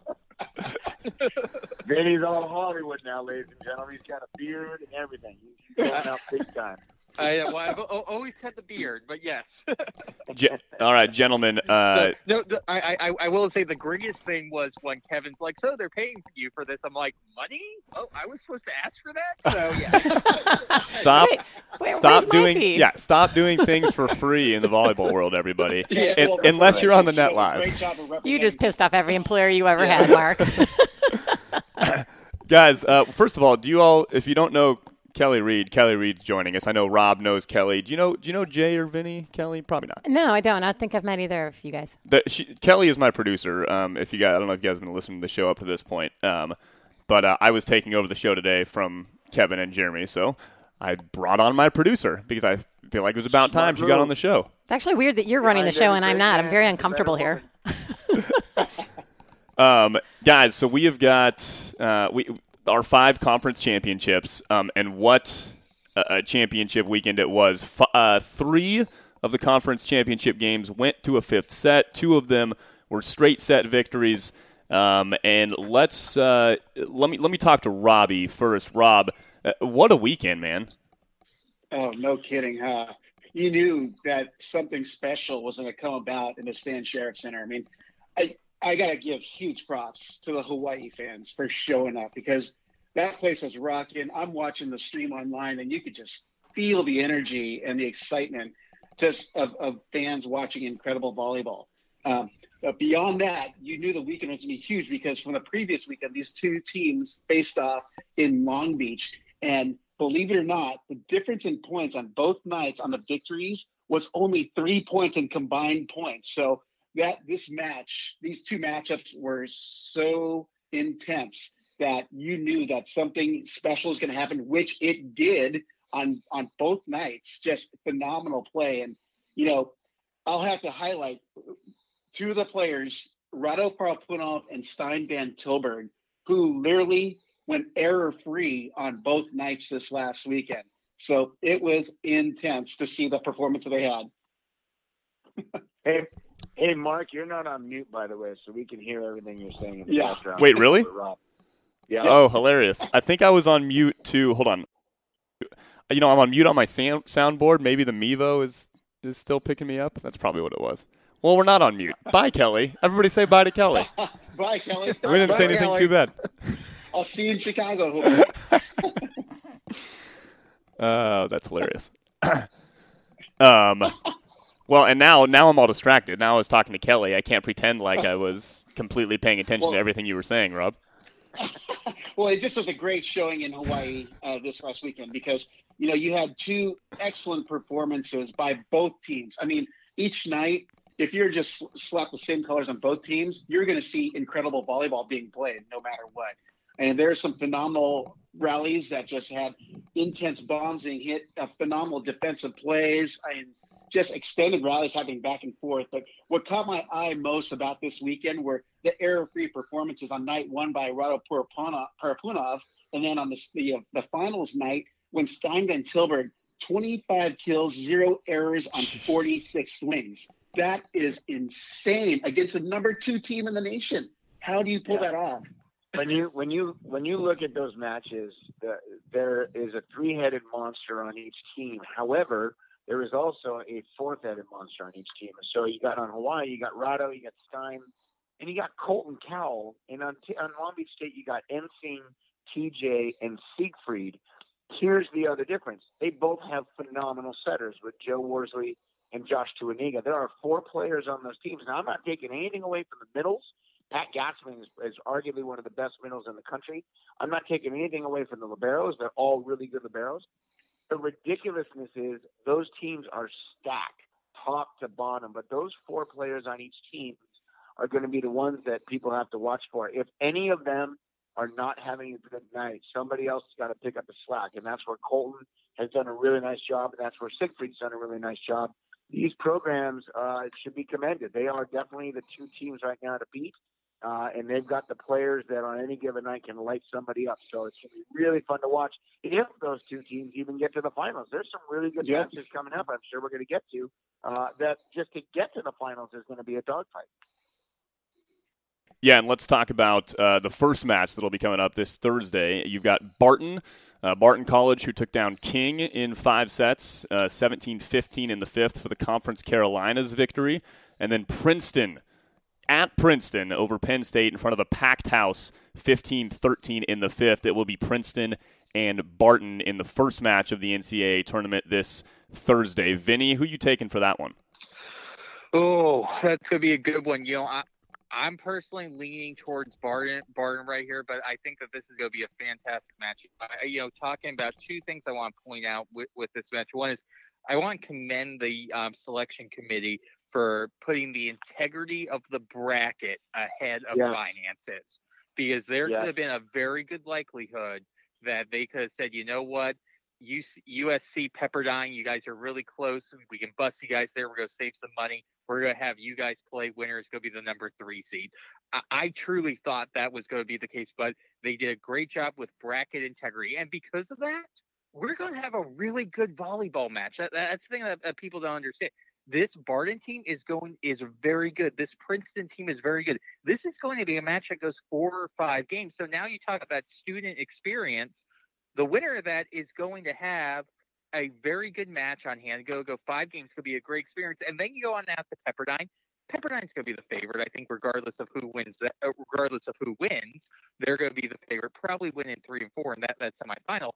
Speaker 5: Vinny's all Hollywood now, ladies and gentlemen. He's got a beard and everything. He's going out big time.
Speaker 3: I, well, I've always had the beard, but yes.
Speaker 2: Ge- all right, gentlemen. Uh,
Speaker 3: no, no I, I, I will say the greatest thing was when Kevin's like, "So they're paying you for this?" I'm like, "Money? Oh, I was supposed to ask for that." So yeah.
Speaker 2: stop.
Speaker 1: Wait, wait,
Speaker 2: stop doing.
Speaker 1: fee?
Speaker 2: Yeah, stop doing things for free in the volleyball world, everybody. Yeah, and, unless you're on the net live.
Speaker 1: You just pissed off every employer you ever yeah. had, Mark.
Speaker 2: Guys, uh, first of all, do you all, if you don't know Kelly Reed. Kelly Reed's joining us. I know Rob knows Kelly. Do you know? Do you know Jay or Vinny? Kelly? Probably not.
Speaker 1: No, I don't. I think I've met either of you guys.
Speaker 2: The, she, Kelly is my producer. Um, if you guys, I don't know if you guys have been listening to the show up to this point. Um, but uh, I was taking over the show today from Kevin and Jeremy, so I brought on my producer because I feel like it was about time she got on the show.
Speaker 1: It's actually weird that you're running the show and I'm not. I'm very uncomfortable here.
Speaker 2: um, guys, so we have got uh, we our five conference championships um, and what a, championship weekend it was. F- uh, three of the conference championship games went to a fifth set. Two of them were straight set victories. Um, and let's uh, let me let me talk to Robbie first. Rob, uh, what a weekend, man!
Speaker 4: Oh, no kidding, huh? You knew that something special was going to come about in the Stan Sheriff Center. I mean, I I got to give huge props to the Hawaii fans for showing up because that place was rocking. I'm watching the stream online, and you could just feel the energy and the excitement just of, of fans watching incredible volleyball. Um, but beyond that, you knew the weekend was going to be huge because from the previous weekend, these two teams faced off in Long Beach. And believe it or not, the difference in points on both nights on the victories was only three points in combined points. So that this match, these two matchups were so intense that you knew that something special is going to happen, which it did on on both nights. Just phenomenal play, and you know, I'll have to highlight two of the players, Rado Parapunov and Stijn Van Tilburg, who literally went error free on both nights this last weekend. So it was intense to see the performance they had.
Speaker 5: hey, Hey, Mark, you're not on mute, by the way, so we can hear everything you're saying in the
Speaker 4: yeah.
Speaker 5: background.
Speaker 2: Wait, really?
Speaker 5: Yeah.
Speaker 2: Oh, hilarious! I think I was on mute too. Hold on. You know, I'm on mute on my sound soundboard. Maybe the Mevo is is still picking me up. That's probably what it was. Well, we're not on mute. Bye, Kelly. Everybody say bye to Kelly.
Speaker 4: bye, Kelly.
Speaker 2: We didn't
Speaker 4: bye,
Speaker 2: say anything
Speaker 4: Kelly.
Speaker 2: too bad.
Speaker 4: I'll see you in Chicago.
Speaker 2: Oh, that's hilarious. um, well, and now now I'm all distracted. Now I was talking to Kelly. I can't pretend like I was completely paying attention well, to everything you were saying, Rob.
Speaker 4: well, it just was a great showing in Hawaii uh, this last weekend because you know you had two excellent performances by both teams. I mean, each night, if you're just slap the same colors on both teams, you're going to see incredible volleyball being played no matter what. And there's some phenomenal rallies that just had intense bombs being hit, uh, phenomenal defensive plays. I mean, just extended rallies happening back and forth. But what caught my eye most about this weekend were the error-free performances on night one by Rado Parapunov, and then on the the, uh, the finals night when Stijn Van Tilburg, 25 kills, zero errors on 46 swings. That is insane against the number two team in the nation. How do you pull yeah. that off?
Speaker 5: when you when you when you look at those matches, the, there is a three-headed monster on each team. However, there is also a fourth-headed monster on each team. So you got on Hawaii, you got Rado, you got Stijn, and you got Colton Cowell. And on, on Long Beach State, you got Ensing, TJ, and Siegfried. Here's the other difference: they both have phenomenal setters with Joe Worsley and Josh Tuaniga. There are four players on those teams. Now, I'm not taking anything away from the middles. Pat Gasman is, is, arguably one of the best middles in the country. I'm not taking anything away from the liberos. They're all really good liberos. The ridiculousness is those teams are stacked top to bottom, but those four players on each team are going to be the ones that people have to watch for. If any of them are not having a good night, somebody else has got to pick up the slack, and that's where Colton has done a really nice job, and that's where Siegfried's done a really nice job. These programs uh, should be commended. They are definitely the two teams right now to beat. Uh, and they've got the players that on any given night can light somebody up. So it's going to be really fun to watch if those two teams even get to the finals. There's some really good yeah. matches coming up. I'm sure we're going to get to. Uh, that just to get to the finals is going to be a dogfight.
Speaker 2: Yeah, and let's talk about uh, the first match that'll be coming up this Thursday. You've got Barton, uh, Barton College, who took down King in five sets, uh, 17 15 in the fifth for the Conference Carolinas victory. And then Princeton at Princeton over Penn State in front of a packed house, 15 13 in the fifth. It will be Princeton and Barton in the first match of the NCAA tournament this Thursday. Vinny, who you taking for that one?
Speaker 3: Oh, that's gonna be a good one. You know, I, I'm personally leaning towards Barton, Barton right here, but I think that this is going to be a fantastic match. I, you know, talking about two things I want to point out with, with this match. One is I want to commend the um, selection committee for putting the integrity of the bracket ahead of yeah. finances because there yeah. could have been a very good likelihood that they could have said, you know what, USC Pepperdine, you guys are really close. We can bust you guys there. We're going to save some money. We're going to have you guys play. Winner is going to be the number three seed. I, I truly thought that was going to be the case, but they did a great job with bracket integrity. And because of that, we're going to have a really good volleyball match. That, that's the thing that, that people don't understand. This Barton team is going is very good. This Princeton team is very good. This is going to be a match that goes four or five games. So now you talk about student experience the winner of that is going to have a very good match on hand. Go go five games could be a great experience, and then you go on out to Pepperdine. Pepperdine's going to be the favorite, I think, regardless of who wins. That, uh, regardless of who wins, they're going to be the favorite. Probably win in three and four in that that semifinal.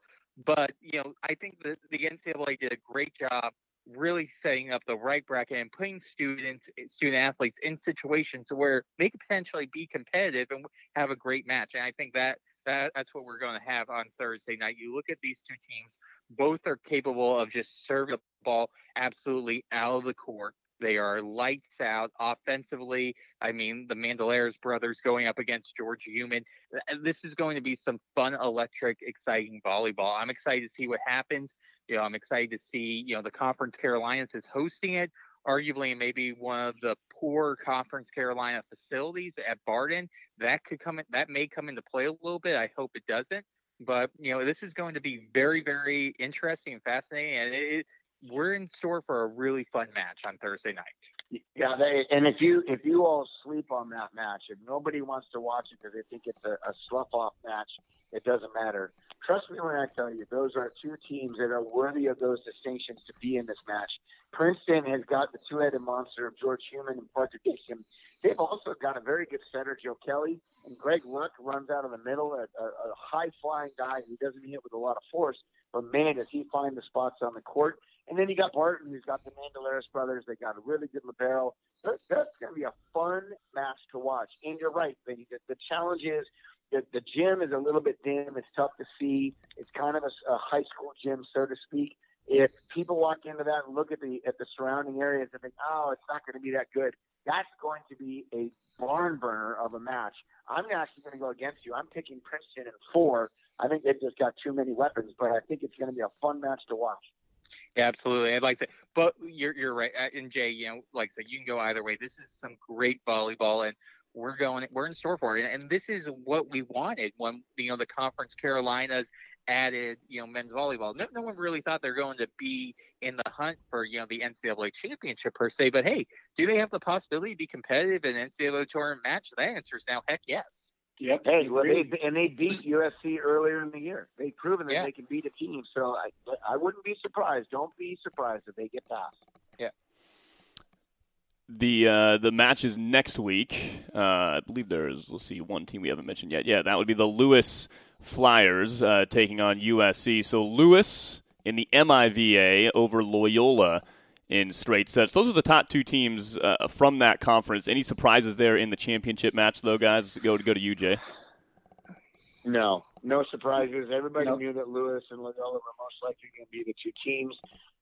Speaker 3: But you know, I think the the NCAA did a great job really setting up the right bracket and putting students, eh, student athletes in situations where they could potentially be competitive and have a great match. And I think that that that's what we're going to have on Thursday night. You look at these two teams; both are capable of just serving the ball absolutely out of the court. They are lights out offensively. I mean, the Mandalares brothers going up against George Huhmann. Uh, this is going to be some fun, electric, exciting volleyball. I'm excited to see what happens. You know, I'm excited to see, you know, the Conference Carolinas is hosting it arguably maybe one of the poor Conference Carolina facilities at Barton. That could come in, that may come into play a little bit. I hope it doesn't. But you know, this is going to be very, very interesting and fascinating, and it, we're in store for a really fun match on Thursday night.
Speaker 5: Yeah, they, and if you if you all sleep on that match, if nobody wants to watch it because they think it's a, a slough off match, it doesn't matter. Trust me when I tell you, those are two teams that are worthy of those distinctions to be in this match. Princeton has got the two-headed monster of George Huhmann and Parker Dixon. They've also got a very good center, Joe Kelly, and Greg Luck runs out of the middle, a, a, a high-flying guy who doesn't hit with a lot of force, but man, does he find the spots on the court. And then you got Barton, who's got the Mandalares brothers. They got a really good libero. That's, going to be a fun match to watch. And you're right, the challenge is the, the gym is a little bit dim. It's tough to see. It's kind of a, a high school gym, so to speak. If people walk into that and look at the at the surrounding areas and think, "Oh, it's not going to be that good," that's going to be a barn burner of a match. I'm actually going to go against you. I'm picking Princeton in four. I think they've just got too many weapons, but I think it's going to be a fun match to watch.
Speaker 3: Yeah, absolutely. I'd like to, but you're you're right. And Jay, you know, like I said, you can go either way. This is some great volleyball, and we're going we're in store for it and this is what we wanted when you know the conference carolinas added you know men's volleyball no, no one really thought they're going to be in the hunt for you know the ncaa championship per se but hey do they have the possibility to be competitive in an ncaa tournament match the answer is now heck yes
Speaker 4: Yep.
Speaker 5: Hey, well, they, and they beat USC earlier in the year. They've proven that
Speaker 3: Yeah.
Speaker 5: they can beat a team. So I, I wouldn't be surprised. Don't be surprised if they get past.
Speaker 2: The uh, the matches next week. Uh, I believe there's let's see one team we haven't mentioned yet. Yeah, that would be the Lewis Flyers uh, taking on USC. So Lewis in the MIVA over Loyola in straight sets. Those are the top two teams uh, from that conference. Any surprises there in the championship match, though, guys? Go to go to UJ.
Speaker 5: No, no surprises. Everybody
Speaker 4: Nope.
Speaker 5: knew that Lewis and Loyola were most likely going to be the two teams.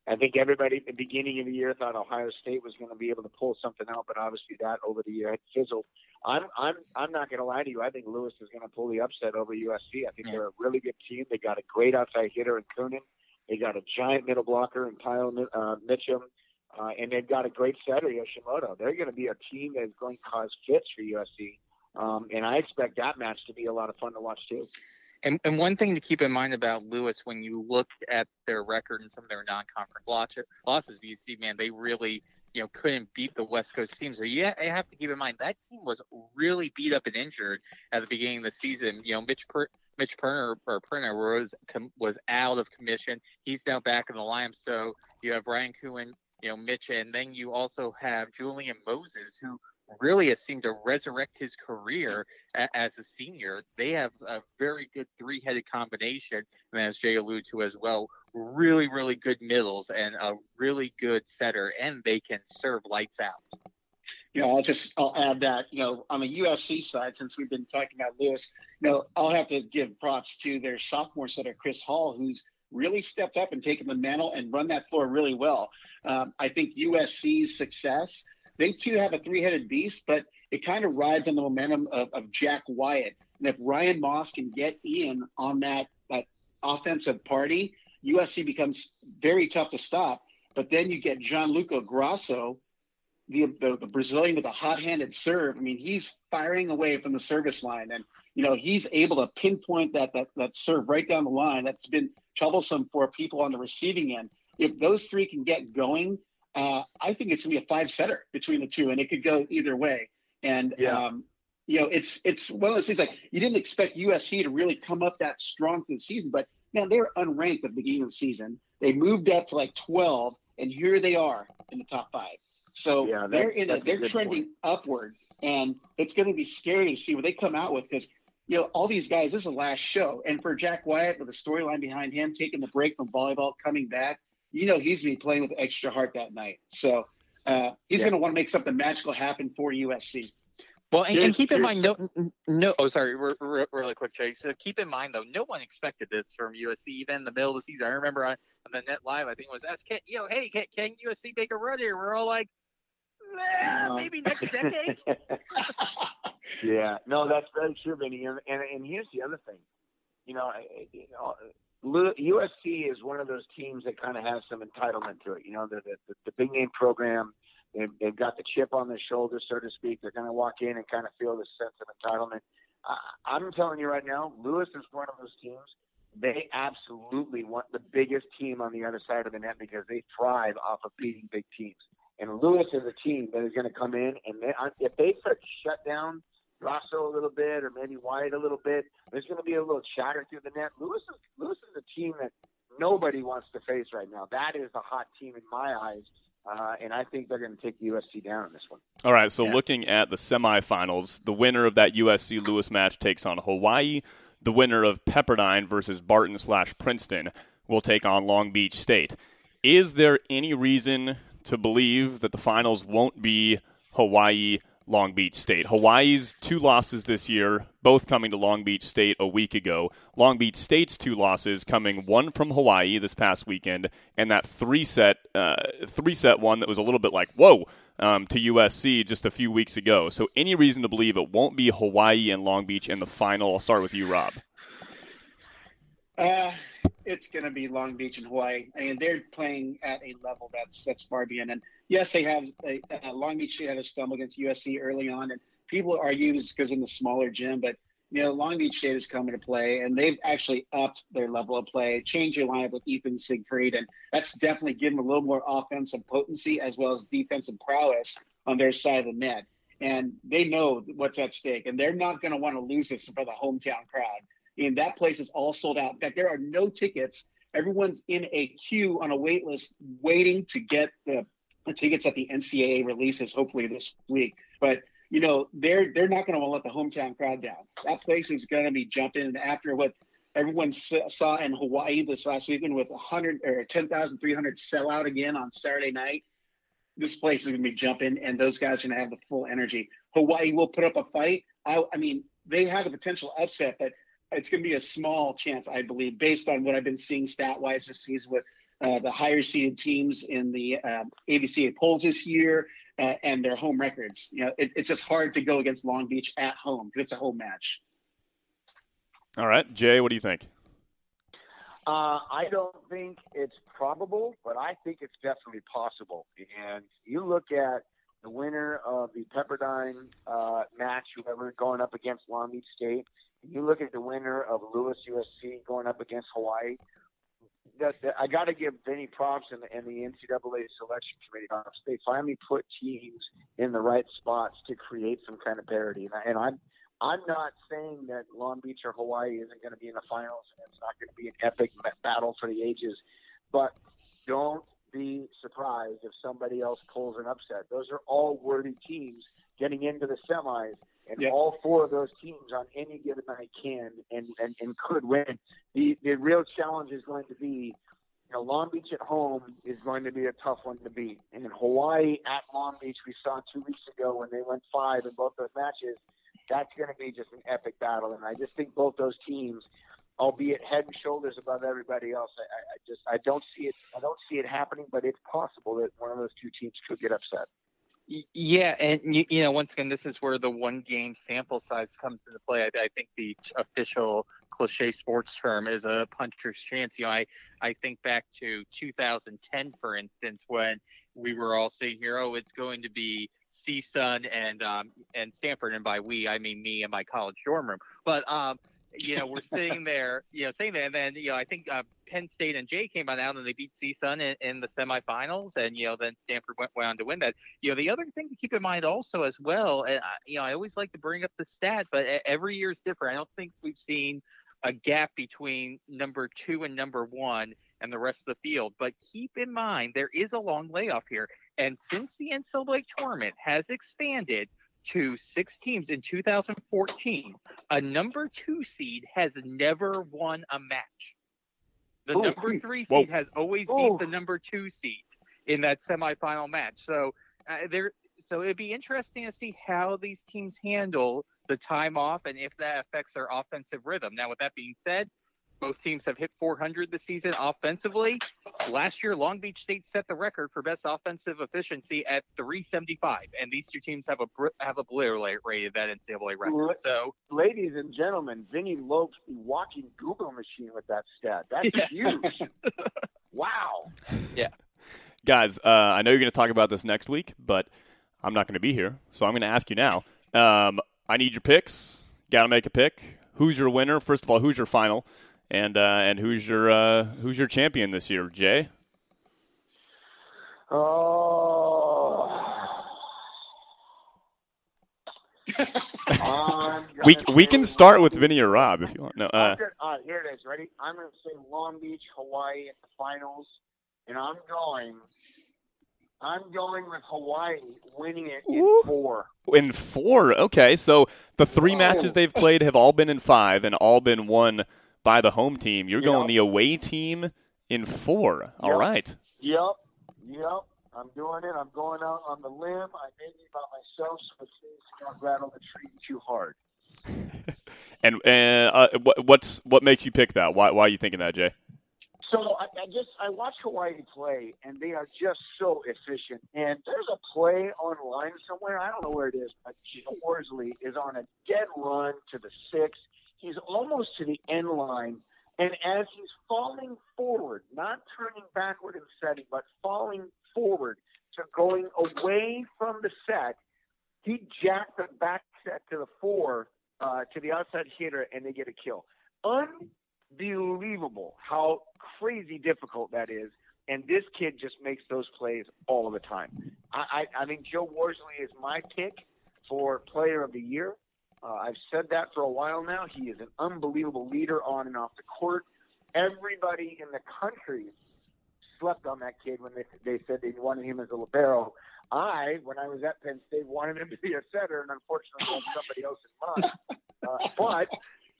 Speaker 5: I think everybody at the beginning of the year thought Ohio State was going to be able to pull something out, but obviously that over the year had fizzled. I'm I'm I'm not going to lie to you. I think Lewis is going to pull the upset over USC. I think
Speaker 3: Yeah.
Speaker 5: they're a really good team. They got a great outside hitter in Coenen. They got a giant middle blocker in Kyle uh, Mitchum. Uh, and they've got a great setter, Yoshimoto. They're going to be a team that's going to cause fits for USC. Um, and I expect that match to be a lot of fun to watch too.
Speaker 3: And, and one thing to keep in mind about Lewis, when you look at their record and some of their non-conference losses, you see, man, they really, you know, couldn't beat the West Coast teams. So ha- you have to keep in mind that team was really beat up and injured at the beginning of the season. You know, Mitch per- Mitch Perinar or Perinar was com- was out of commission. He's now back in the lineup. So you have Ryan Coenen, you know, Mitch, and then you also have Julian Moses, who really has seemed to resurrect his career a- as a senior. They have a very good three-headed combination, and as Jay alluded to as well, really, really good middles and a really good setter, and they can serve lights out.
Speaker 4: You know, I'll just I'll add that you know on the USC side, since we've been talking about Lewis, you know, I'll have to give props to their sophomore setter Chris Hall, who's really stepped up and taken the mantle and run that floor really well. Um, I think USC's success, they too have a three-headed beast, but it kind of rides on the momentum of, of Jack Wyatt. And if Ryan Moss can get in on that that offensive party, USC becomes very tough to stop. But then you get Gianluca Grasso, the, the the Brazilian with a hot-handed serve. I mean, he's firing away from the service line, and you know he's able to pinpoint that that that serve right down the line. That's been troublesome for people on the receiving end. If those three can get going, uh, I think it's gonna be a five-setter between the two, and it could go either way. And
Speaker 5: Yeah.
Speaker 4: um, you know, it's it's one of those things like you didn't expect USC to really come up that strong through the season, but man, they were unranked at the beginning of the season. They moved up to like 12, and here they are in the top five. So
Speaker 5: Yeah, that-
Speaker 4: they're in a, they're trending
Speaker 5: point.
Speaker 4: upward, and it's going to be scary to see what they come out with because you know all these guys. This is the last show, and for Jack Wyatt with a storyline behind him, taking the break from volleyball, coming back, you know he's going to be playing with extra heart that night. So uh, he's
Speaker 5: Yeah.
Speaker 4: going to want to make something magical happen for USC.
Speaker 3: Well, and, and keep in mind, no, no. Oh, sorry, re- re- really quick, Jay. So keep in mind, though, no one expected this from USC even in the middle of the season. I remember on, on the net live, I think it was SK. Yo, hey, can, can USC make a run here? We're all like, eh, maybe next decade.
Speaker 5: yeah, no, that's very true, Vinny. And, and and here's the other thing, you know, I- you know, Lu- USC is one of those teams that kind of has some entitlement to it. You know, the the, the big name program, they've, they've got the chip on their shoulder, so to speak. They're going to walk in and kind of feel this sense of entitlement. I, I'm telling you right now, Lewis is one of those teams. They absolutely want the biggest team on the other side of the net because they thrive off of beating big teams. And Lewis is a team that is going to come in, and they, if they start shut down Rosso a little bit, or maybe White a little bit, there's going to be a little chatter through the net. Lewis is Lewis is a team that nobody wants to face right now. That is a hot team in my eyes, uh, and I think they're going to take USC down in this one.
Speaker 2: All right, so
Speaker 5: Yeah.
Speaker 2: looking at the semifinals, the winner of that USC Lewis match takes on Hawaii. The winner of Pepperdine versus Barton slash Princeton will take on Long Beach State. Is there any reason to believe that the finals won't be Hawaii Long Beach State? Hawaii's two losses this year, both coming to Long Beach State a week ago. Long Beach State's two losses coming one from Hawaii this past weekend, and that three set uh, three set one that was a little bit like whoa um, to USC just a few weeks ago. So, any reason to believe it won't be Hawaii and Long Beach in the final? I'll start with you, Rob.
Speaker 4: Uh, it's going to be Long Beach and Hawaii. I mean, they're playing at a level that's that's far beyond. And yes, they have a, Long Beach State had a stumble against USC early on, and people argue it's because in the smaller gym, but you know, Long Beach State is coming to play, and they've actually upped their level of play, changed their lineup with Ethan Siegfried, and that's definitely given them a little more offensive potency as well as defensive prowess on their side of the net. and they know what's at stake, and they're not going to want to lose this for the hometown crowd. And that place is all sold out. In fact, there are no tickets. Everyone's in a queue on a wait list waiting to get the, the tickets that the NCAA releases, hopefully this week. But you know, they're they're not going to let the hometown crowd down. That place is going to be jumping. And after what everyone saw in Hawaii this last weekend with 100 or 10,300 sell out again on Saturday night, this place is going to be jumping, and those guys are going to have the full energy. Hawaii will put up a fight. I, I mean, they have the potential upset, but it's going to be a small chance, I believe, based on what I've been seeing stat wise this season with uh, the higher seeded teams in the uh, um, AVCA polls this year uh, and their home records. You know, it, it's just hard to go against Long Beach at home because it's a home match.
Speaker 2: All right, Jay, what do you think?
Speaker 5: Uh, I don't think it's probable, but I think it's definitely possible. And you look at the winner of the Pepperdine uh, match, whoever going up against Long Beach State, and you look at the winner of Lewis USC going up against Hawaii. That, that I got to give Vinny props and the, and the NCAA selection committee props. They finally put teams in the right spots to create some kind of parity, and, I, and I'm I'm not saying that Long Beach or Hawaii isn't going to be in the finals and it's not going to be an epic battle for the ages, but don't be surprised if somebody else pulls an upset. Those are all worthy teams getting into the semis, and yep. all four of those teams on any given night can and, and, and could win. The the real challenge is going to be you know, Long Beach at home is going to be a tough one to beat. And Hawaii at Long Beach, we saw two weeks ago when they went five in both those matches that's going to be just an epic battle. And I just think both those teams, albeit head and shoulders above everybody else, I, I just I don't see it. I don't see it happening, but it's possible that one of those two teams could get upset.
Speaker 3: Yeah, and you, you know, once again, this is where the one game sample size comes into play. I, I think the official cliche sports term is a puncher's chance. You know, I, I think back to 2010, for instance, when we were all saying here, oh, it's going to be CSUN and um, and Stanford, and by we I mean me and my college dorm room. But um, you know, we're sitting there, you know, saying that, and then you know, I think uh, Penn State and Jay came on out and they beat CSUN in, in the semifinals, and you know, then Stanford went, went on to win that. You know, the other thing to keep in mind also as well, and I, you know, I always like to bring up the stats, but every year is different. I don't think we've seen a gap between number two and number one and the rest of the field. But keep in mind, there is a long layoff here. And since the NCAA tournament has expanded to six teams in 2014, a number two seed has never won a match. The Ooh, number three seed has always Ooh. beat the number two seed in that semifinal match. So uh, there, so it'd be interesting to see how these teams handle the time off and if that affects their offensive rhythm. Now, with that being said, both teams have hit 400 this season offensively. Last year, Long Beach State set the record for best offensive efficiency at 375, and these two teams have a have obliterated that NCAA record. So,
Speaker 5: ladies and gentlemen, Vinny Lopes the walking Google machine with that stat. That's yeah. huge. wow.
Speaker 3: Yeah.
Speaker 2: Guys, uh, I know you're going to talk about this next week, but I'm not going to be here, so I'm going to ask you now. Um, I need your picks. Got to make a pick. Who's your winner? First of all, who's your final? And uh, and who's your uh, who's your champion this year, Jay?
Speaker 5: Oh.
Speaker 2: we we can start with Vinny or Rob if you want. No, uh,
Speaker 5: uh, here it is. Ready? I'm going to say Long Beach, Hawaii at the finals, and I'm going I'm going with Hawaii winning it in Ooh. four.
Speaker 2: In four, okay. So the three matches they've played have all been in five and all been won by the home team. You're going the away team in four. All
Speaker 5: yep.
Speaker 2: right.
Speaker 5: Yep. Yep. I'm doing it. I'm going out on the limb. I made it by myself, so seems not rattle the tree too hard.
Speaker 2: and and uh, what, what's what makes you pick that? Why why are you thinking that, Jay?
Speaker 5: So I, I just I watch Hawaii play, and they are just so efficient. And there's a play online somewhere. I don't know where it is, but Joe Worsley is on a dead run to the six. He's almost to the end line, and as he's falling forward, not turning backward and setting, but falling forward to going away from the set, he jacked the back set to the four uh, to the outside hitter, and they get a kill. Unbelievable how crazy difficult that is. And this kid just makes those plays all of the time. I, I, I think Joe Worsley is my pick for Player of the Year. Uh, I've said that for a while now. He is an unbelievable leader on and off the court. Everybody in the country slept on that kid when they, they said they wanted him as a libero. I, when I was at Penn State, wanted him to be a setter, and unfortunately had somebody else in mind. Uh, but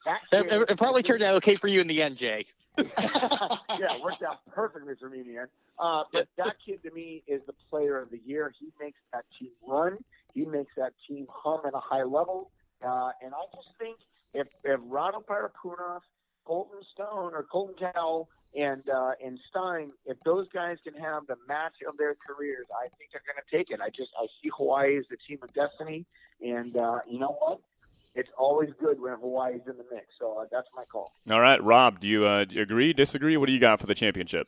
Speaker 5: that
Speaker 3: It,
Speaker 5: kid,
Speaker 3: it- it probably turned out okay for you in the end, Jay.
Speaker 5: yeah, it worked out perfectly for me in the end. Uh, but that kid to me is the player of the year. He makes that team run. He makes that team hum at a high level. Uh, and I just think if if Rado Parapunov, Colton Stone, or Colton Cowell and uh, and Stijn, if those guys can have the match of their careers, I think they're going to take it. I just I see Hawaii as the team of destiny, and uh, you know what? It's always good when Hawaii's in the mix. So uh, that's my call.
Speaker 2: All right, Rob, do you, uh, do you agree, disagree? What do you got for the championship?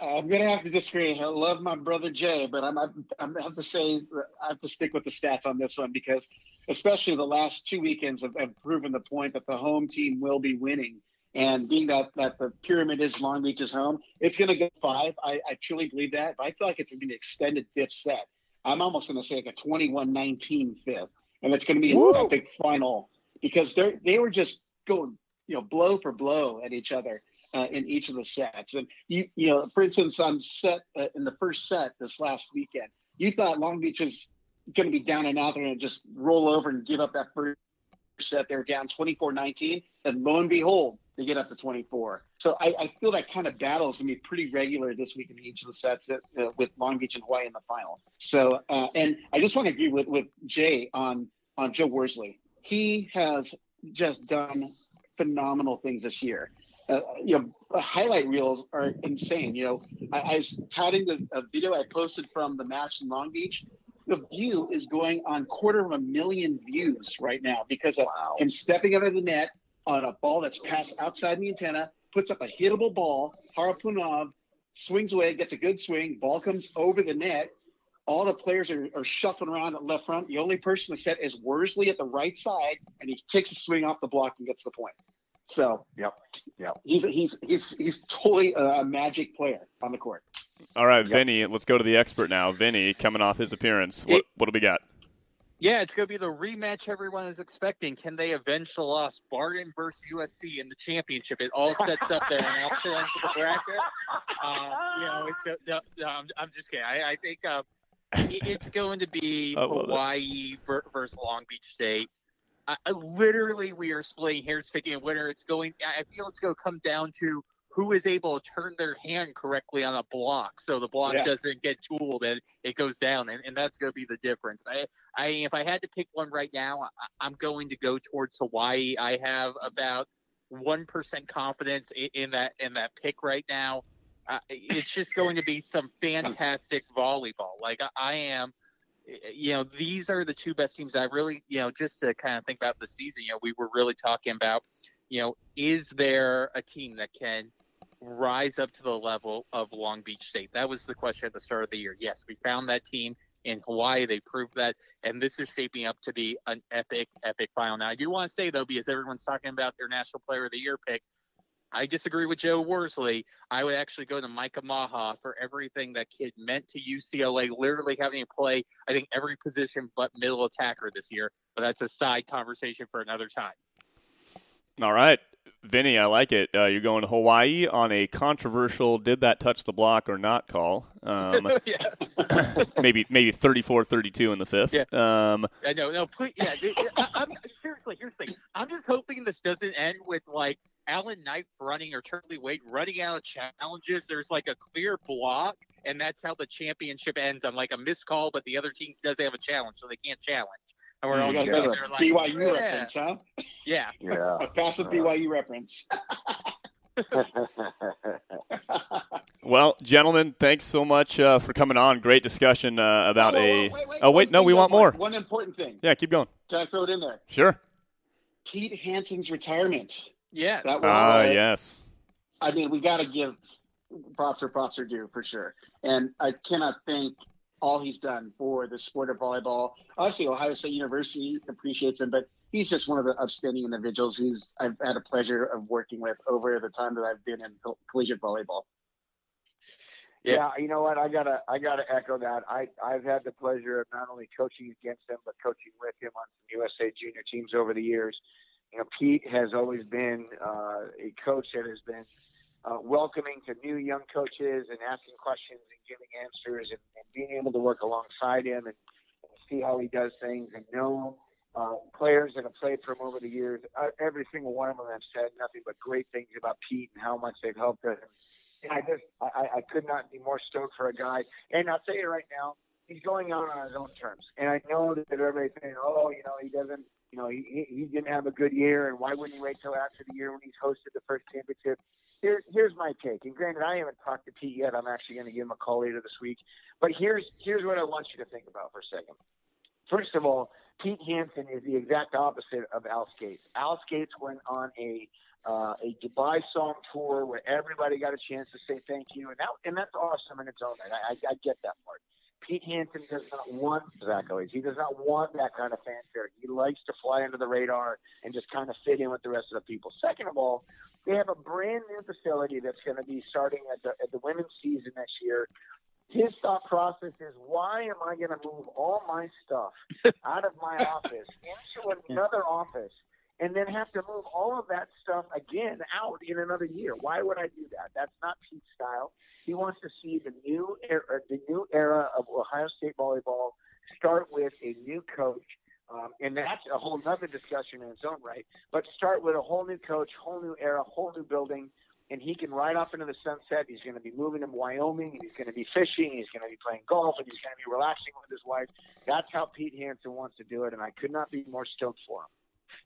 Speaker 4: I'm gonna have to disagree. I love my brother Jay, but I'm I'm, I'm have to say I have to stick with the stats on this one because, especially the last two weekends have, have proven the point that the home team will be winning. And being that that the pyramid is Long Beach's home, it's gonna go five. I, I truly believe that. But I feel like it's gonna be an extended fifth set. I'm almost gonna say like a 21-19 fifth, and it's gonna be
Speaker 2: Woo.
Speaker 4: an epic final because they they were just going you know blow for blow at each other uh, in each of the sets. And you, you know, for instance, on set uh, in the first set this last weekend, you thought Long Beach was going to be down and out. They're going to just roll over and give up that first set. They're down 24-19, and lo and behold, they get up to 24. So I, I feel that kind of battle is going to be pretty regular this week in each of the sets uh, with Long Beach and Hawaii in the final. So, uh, and I just want to agree with with Jay on on Joe Worsley. He has just done phenomenal things this year uh, you know, highlight reels are insane. You know, I, I was touting the a video I posted from the match in Long Beach. The view is going on quarter of a million views right now because of
Speaker 5: Wow.
Speaker 4: him stepping under the net on a ball that's passed outside the antenna, puts up a hittable ball. Parapunov swings away, gets a good swing, ball comes over the net. All the players are, are shuffling around at left front. The only person to set is Worsley at the right side, and he takes a swing off the block and gets the point. So
Speaker 5: Yep. Yep.
Speaker 4: he's he's he's he's totally a, a magic player on the court.
Speaker 2: All right,
Speaker 5: Yep.
Speaker 2: Vinny, let's go to the expert now. Vinny, coming off his appearance, what,
Speaker 3: It-
Speaker 2: what do we got?
Speaker 3: Yeah, it's going to be the rematch everyone is expecting. Can they avenge the loss? Barton versus USC in the championship. It all sets up there and also ends with the bracket. Uh, you know, it's no, no, I'm, I'm just kidding. I, I think uh, it- it's going to be. Hawaii ver- versus Long Beach State. I, I, literally, we are splitting hairs, picking a winner. It's going. I feel it's going to come down to who is able to turn their hand correctly on a block, so the block
Speaker 4: Yeah.
Speaker 3: doesn't get tooled and it goes down, and, and that's going to be the difference. I, I, if I had to pick one right now, I, I'm going to go towards Hawaii. I have about one percent confidence in, in that in that pick right now. Uh, it's just going to be some fantastic volleyball. Like I, I am, you know, these are the two best teams. I really, you know, just to kind of think about the season. You know, we were really talking about, you know, is there a team that can rise up to the level of Long Beach State? That was the question at the start of the year. Yes, we found that team in Hawaii. They proved that, and this is shaping up to be an epic, epic final. Now, I do want to say though, because everyone's talking about their National Player of the Year pick, I disagree with Joe Worsley. I would actually go to Micah Ma'a for everything that kid meant to UCLA, literally having to play, I think, every position but middle attacker this year. But that's a side conversation for another time.
Speaker 2: All right, Vinny, I like it. Uh, you're going to Hawaii on a controversial "did that touch the block or not?" call. Um, maybe maybe 34-32 in the fifth.
Speaker 3: Yeah.
Speaker 2: Um,
Speaker 3: I know. No, please. Yeah, it- I, I'm seriously. Here's the thing. I'm just hoping this doesn't end with like Alan Knipe running or Charlie Wade running out of challenges. There's like a clear block, and that's how the championship ends on like a missed call, but the other team doesn't have a challenge, so they can't challenge. And we're all
Speaker 4: You guys
Speaker 3: sitting
Speaker 4: a
Speaker 3: there like,
Speaker 4: BYU
Speaker 3: yeah,
Speaker 4: reference, huh?
Speaker 3: yeah.
Speaker 5: Yeah.
Speaker 4: A passive BYU reference.
Speaker 2: well, gentlemen, thanks so much uh, for coming on. Great discussion uh, about
Speaker 4: Oh,
Speaker 2: a.
Speaker 4: oh, wait, wait,
Speaker 2: oh wait, no, we want more.
Speaker 4: One important thing.
Speaker 2: Yeah, keep going.
Speaker 4: Can I throw it in there?
Speaker 2: Sure.
Speaker 4: Pete Hanson's retirement.
Speaker 3: Yeah.
Speaker 4: That was.
Speaker 2: Ah,
Speaker 4: uh,
Speaker 2: yes.
Speaker 4: I mean, we got to give props or props are due for sure. And I cannot thank all he's done for the sport of volleyball. Obviously, Ohio State University appreciates him, but he's just one of the upstanding individuals who's I've had a pleasure of working with over the time that I've been in coll- collegiate volleyball.
Speaker 5: Yeah. yeah. you know what? I gotta I gotta echo that. I I've had the pleasure of not only coaching against him but coaching with him on some USA junior teams over the years. You know, Pete has always been uh, a coach that has been uh, welcoming to new young coaches and asking questions and giving answers and, and being able to work alongside him and, and see how he does things and know uh, players that have played for him over the years. Uh, every single one of them have said nothing but great things about Pete and how much they've helped him. And I just, I, I could not be more stoked for a guy. And I'll tell you right now, he's going out on his own terms. And I know that everybody's saying, oh, you know, he doesn't, you know, he, he didn't have a good year, and why wouldn't he wait till after the year when he's hosted the first championship? Here, here's my take. And granted, I haven't talked to Pete yet. I'm actually going to give him a call later this week. But here's here's what I want you to think about for a second. First of all, Pete Hanson is the exact opposite of Al Scates. Al Scates went on a uh, a Dubai song tour where everybody got a chance to say thank you, and that and that's awesome in its own right. I, I, I get that part. Pete Hanson does not want accolades. He does not want that kind of fanfare. He likes to fly under the radar and just kind of fit in with the rest of the people. Second of all, they have a brand new facility that's going to be starting at the, at the women's season this year. His thought process is, why am I going to move all my stuff out of my office into another office and then have to move all of that stuff again out in another year. Why would I do that? That's not Pete's style. He wants to see the new era, the new era of Ohio State volleyball start with a new coach. Um, and that's a whole other discussion in its own right. But start with a whole new coach, whole new era, whole new building, and he can ride off into the sunset. He's going to be moving to Wyoming, and he's going to be fishing, he's going to be playing golf, and he's going to be relaxing with his wife. That's how Pete Hanson wants to do it, and I could not be more stoked for him.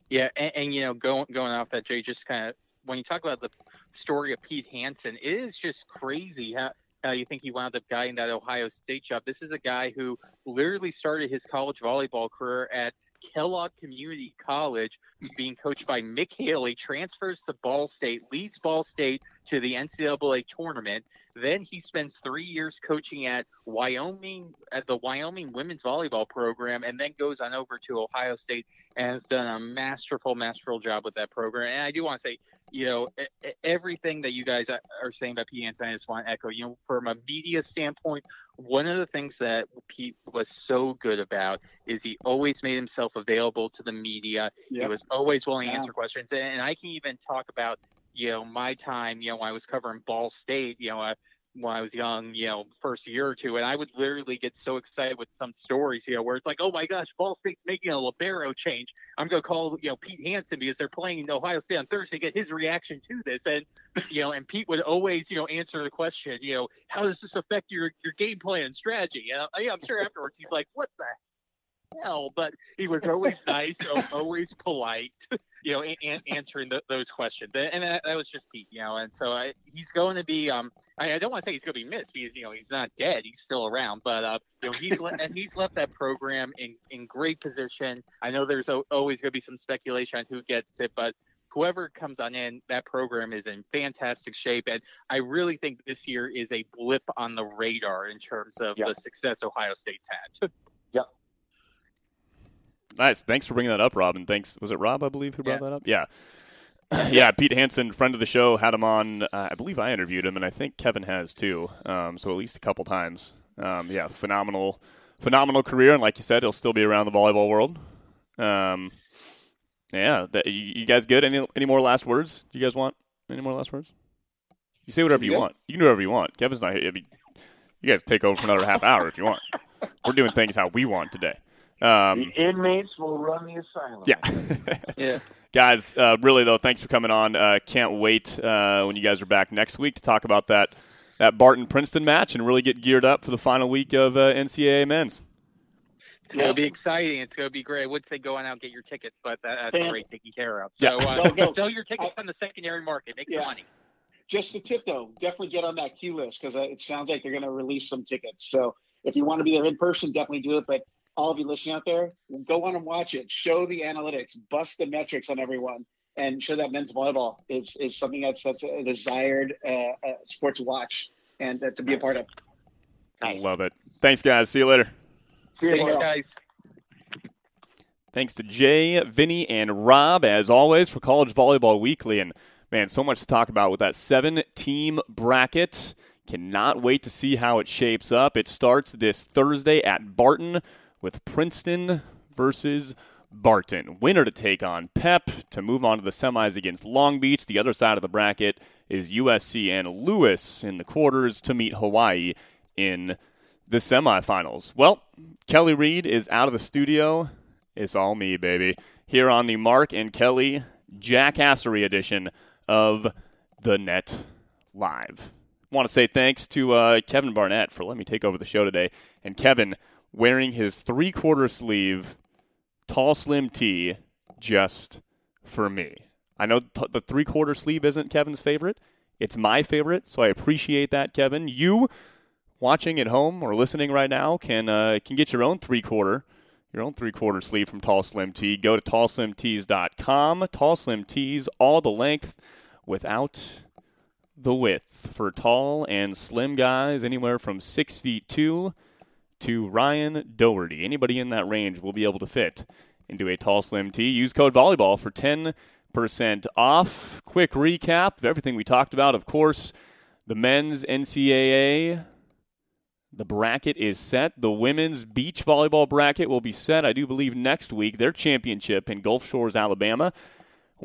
Speaker 3: Yeah, and, and you know, going going off that, Jay, just kind of when you talk about the story of Pete Hanson, it is just crazy how you think he wound up getting that Ohio State job. This is a guy who literally started his college volleyball career at Kellogg Community College, being coached by Mick Haley, transfers to Ball State, leads Ball State to the NCAA tournament. Then he spends three years coaching at Wyoming, at the Wyoming women's volleyball program, and then goes on over to Ohio State and has done a masterful, masterful job with that program. And I do want to say, you know, everything that you guys are saying about Pete Hanson, I just want to echo, you know, from a media standpoint, one of the things that Pete was so good about is he always made himself available to the media. Yep. He was always willing to answer questions. And I can even talk about, you know, my time, you know, when I was covering Ball State, you know, uh, when I was young, you know, first year or two, and I would literally get so excited with some stories, you know, where it's like, oh my gosh, Ball State's making a libero change. I'm gonna call, you know, Pete Hanson because they're playing Ohio State on Thursday, get his reaction to this, and you know, and Pete would always, you know, answer the question, you know, how does this affect your your game plan strategy? And I, I'm sure afterwards he's like, what the hell, but he was always nice, always polite, you know, and, answering the, those questions. And that, that, was just Pete, you know. And so I, he's going to be, um, I, I don't want to say he's going to be missed because you know he's not dead, he's still around. But uh, you know, he's le- and he's left that program in in great position. I know there's o- always going to be some speculation on who gets it, but whoever comes on in, that program is in fantastic shape. And I really think this year is a blip on the radar in terms of yep. the success Ohio State's had.
Speaker 2: Nice. Thanks for bringing that up, Rob. And thanks. Was it Rob, I believe, who brought yeah. that up? Yeah. yeah, Pete Hanson, friend of the show, had him on. Uh, I believe I interviewed him, and I think Kevin has too. Um, so at least a couple times. Um, yeah, phenomenal, phenomenal career, and like you said, he'll still be around the volleyball world. Um, yeah, that, you, you, guys good? Any any more last words? Do you guys want any more last words? You say whatever you, you want. You can do whatever you want. Kevin's not here. you guys take over for another half hour if you want. We're doing things how we want today.
Speaker 5: Um, the inmates will run the asylum.
Speaker 2: Yeah. yeah. Guys, uh, really, though, thanks for coming on. Uh, can't wait uh, when you guys are back next week to talk about that, that Barton Princeton match and really get geared up for the final week of uh, NCAA men's.
Speaker 3: It's going to be exciting. It's going to be great. I would say go on out and get your tickets, but that, that's great taken care of. So yeah. uh, no, sell your tickets on the secondary market. Make yeah. some money.
Speaker 4: Just the tip, though. Definitely get on that queue list because uh, it sounds like they're going to release some tickets. So if you want to be there in person, definitely do it. But all of you listening out there, go on and watch it. Show the analytics, bust the metrics on everyone, and show that men's volleyball is, is something that's that's a desired uh, uh, sport to watch and uh, to be a part of.
Speaker 2: I love it. Thanks, guys. See you later.
Speaker 3: Thanks, guys.
Speaker 2: Thanks to Jay, Vinny, and Rob, as always, for College Volleyball Weekly. And, man, so much to talk about with that seven team bracket Cannot wait to see how it shapes up. It starts this Thursday at Barton with Princeton versus Barton. Winner to take on Pep to move on to the semis against Long Beach. The other side of the bracket is USC and Lewis in the quarters to meet Hawaii in the semifinals. Well, Kelly Reed is out of the studio. It's all me, baby. Here on the Mark and Kelly Jackassery edition of the Net Live want to say thanks to uh, Kevin Barnett for letting me take over the show today. And Kevin wearing his three quarter sleeve tall slim tee just for me. I know t- the three quarter sleeve isn't Kevin's favorite. It's my favorite, so I appreciate that, Kevin. You watching at home or listening right now can uh, can get your own three quarter your own three quarter sleeve from Tall Slim Tee. Go to tallslimtees.com. Tall Slim Tees, all the length without the width for tall and slim guys, anywhere from six feet two to Ryan Doherty. Anybody in that range will be able to fit into a tall, slim tee. Use code volleyball for 10% off. Quick recap of everything we talked about. Of course, the men's NCAA. The bracket is set. The women's beach volleyball bracket will be set, I do believe, next week. Their championship in Gulf Shores, Alabama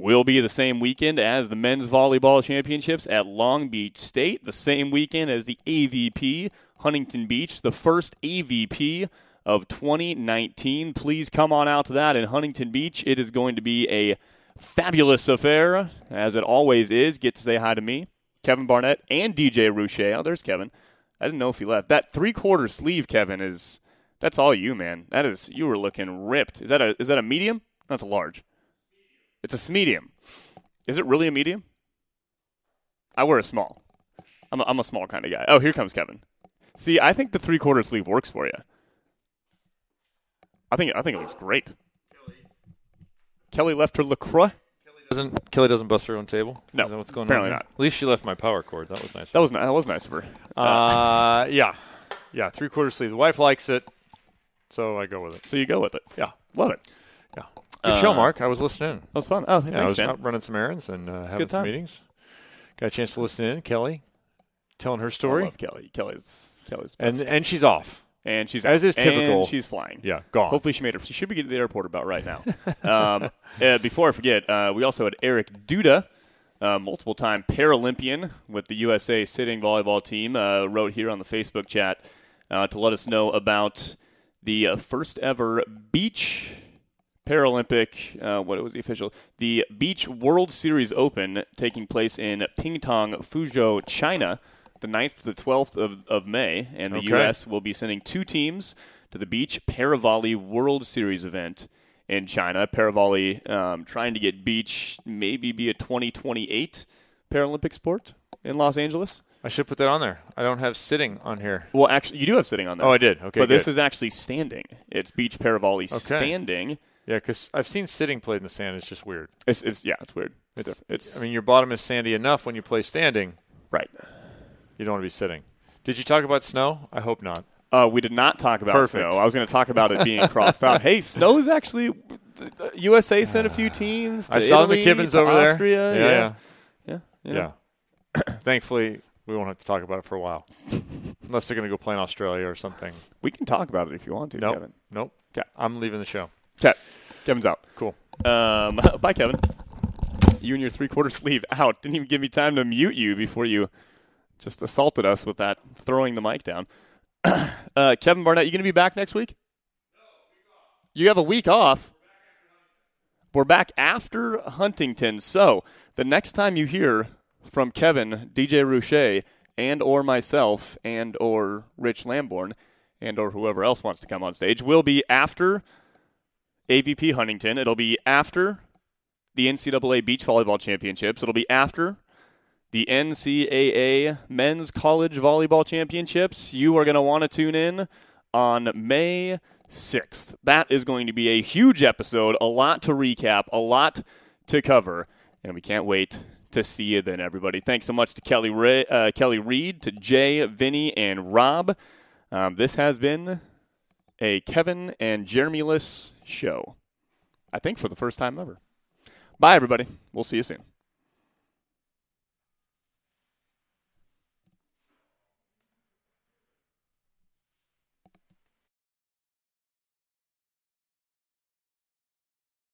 Speaker 2: will be the same weekend as the men's volleyball championships at Long Beach State, the same weekend as the AVP Huntington Beach, the first AVP of 2019. Please come on out to that in Huntington Beach. It is going to be a fabulous affair, as it always is. Get to say hi to me, Kevin Barnett, and DJ Ruche. Oh, there's Kevin. I didn't know if he left. That three quarter sleeve, Kevin, is that's all you, man. That is you were looking ripped. Is that a is that a medium? That's a large. It's a medium. Is it really a medium? I wear a small. I'm a, I'm a small kind of guy. Oh, here comes Kevin. See, I think the three quarter sleeve works for you. I think I think it looks great. Kelly, Kelly left her Lacroix.
Speaker 6: Kelly doesn't Kelly doesn't bust her own table.
Speaker 2: No,
Speaker 6: what's going
Speaker 2: apparently
Speaker 6: on?
Speaker 2: not.
Speaker 6: At least she left my power cord. That was nice.
Speaker 2: That was that was nice of her.
Speaker 6: Uh, yeah, yeah. Three quarter sleeve. The wife likes it, so I go with it.
Speaker 2: So you go with it.
Speaker 6: Yeah,
Speaker 2: Love it.
Speaker 6: yeah. Good show, Mark. I was listening.
Speaker 2: That was fun. Oh,
Speaker 6: Yeah, I
Speaker 2: thanks,
Speaker 6: was
Speaker 2: man.
Speaker 6: out running some errands and uh, having some
Speaker 2: time.
Speaker 6: meetings. Got a chance to listen in. Kelly telling her
Speaker 2: I
Speaker 6: story,
Speaker 2: love Kelly. Kelly's Kelly's
Speaker 6: and
Speaker 2: best.
Speaker 6: and she's off.
Speaker 2: and she's
Speaker 6: as is
Speaker 2: and
Speaker 6: typical.
Speaker 2: she's flying.
Speaker 6: Yeah, gone.
Speaker 2: Hopefully she made her. She should be getting to the airport about right now. um, uh, before I forget, uh, we also had Eric Duda, uh, multiple time Paralympian with the USA sitting volleyball team, uh, wrote here on the Facebook chat uh, to let us know about the uh, first ever beach Paralympic. Uh, what was the official? The Beach World Series Open taking place in Pingtan, Fuzhou, China, the 9th to the 12th of, of May, and the
Speaker 6: Okay.
Speaker 2: U.S. will be sending two teams to the Beach Paravolley World Series event in China. Paravolley um, trying to get beach maybe be a 2028 Paralympic sport in Los Angeles.
Speaker 6: I should put that on there. I don't have sitting on here.
Speaker 2: Well, actually, you do have sitting on there.
Speaker 6: Oh, I did. Okay,
Speaker 2: but this is actually standing. It's beach paravolley
Speaker 6: Okay.
Speaker 2: standing.
Speaker 6: Yeah, because I've seen sitting played in the sand. It's just weird.
Speaker 2: It's, it's yeah, it's weird. It's,
Speaker 6: It's,
Speaker 2: it's
Speaker 6: I mean, your bottom is sandy enough when you play standing.
Speaker 2: right.
Speaker 6: You don't want to be sitting. Did you talk about snow? I hope not.
Speaker 2: Uh, we did not talk about
Speaker 6: Perfect.
Speaker 2: snow. I was going to talk about it being crossed out. Hey, snow is actually USA sent a few teams. To
Speaker 6: I saw
Speaker 2: Italy,
Speaker 6: the McKibbins
Speaker 2: to
Speaker 6: over there.
Speaker 2: Austria.
Speaker 6: Yeah, yeah.
Speaker 2: yeah,
Speaker 6: yeah.
Speaker 2: yeah.
Speaker 6: Thankfully, we won't have to talk about it for a while, unless they're going to go play in Australia or something.
Speaker 2: We can talk about it if you want to,
Speaker 6: Nope.
Speaker 2: Kevin.
Speaker 6: Nope.
Speaker 2: Okay.
Speaker 6: I'm leaving the show.
Speaker 2: Okay, Kevin's out.
Speaker 6: Cool.
Speaker 2: Um, bye, Kevin. You and your three-quarter sleeve out. Didn't even give me time to mute you before you just assaulted us with that throwing the mic down. uh, Kevin Barnett, you going to be back next week? No. You have a week off. We're back after Huntington. So the next time you hear from Kevin, DJ Ruche, and or myself, and or Rich Lambourne, and or whoever else wants to come on stage, will be after AVP Huntington. It'll be after the NCAA Beach Volleyball Championships. It'll be after the NCAA Men's College Volleyball Championships. You are going to want to tune in on May 6th. That is going to be a huge episode, a lot to recap, a lot to cover, and we can't wait to see you then, everybody. Thanks so much to Kelly, Ray, uh, Kelly Reed, to Jay, Vinny, and Rob. Um, this has been a Kevin and Jeremy List show. I think for the first time ever. Bye, everybody. We'll see you soon.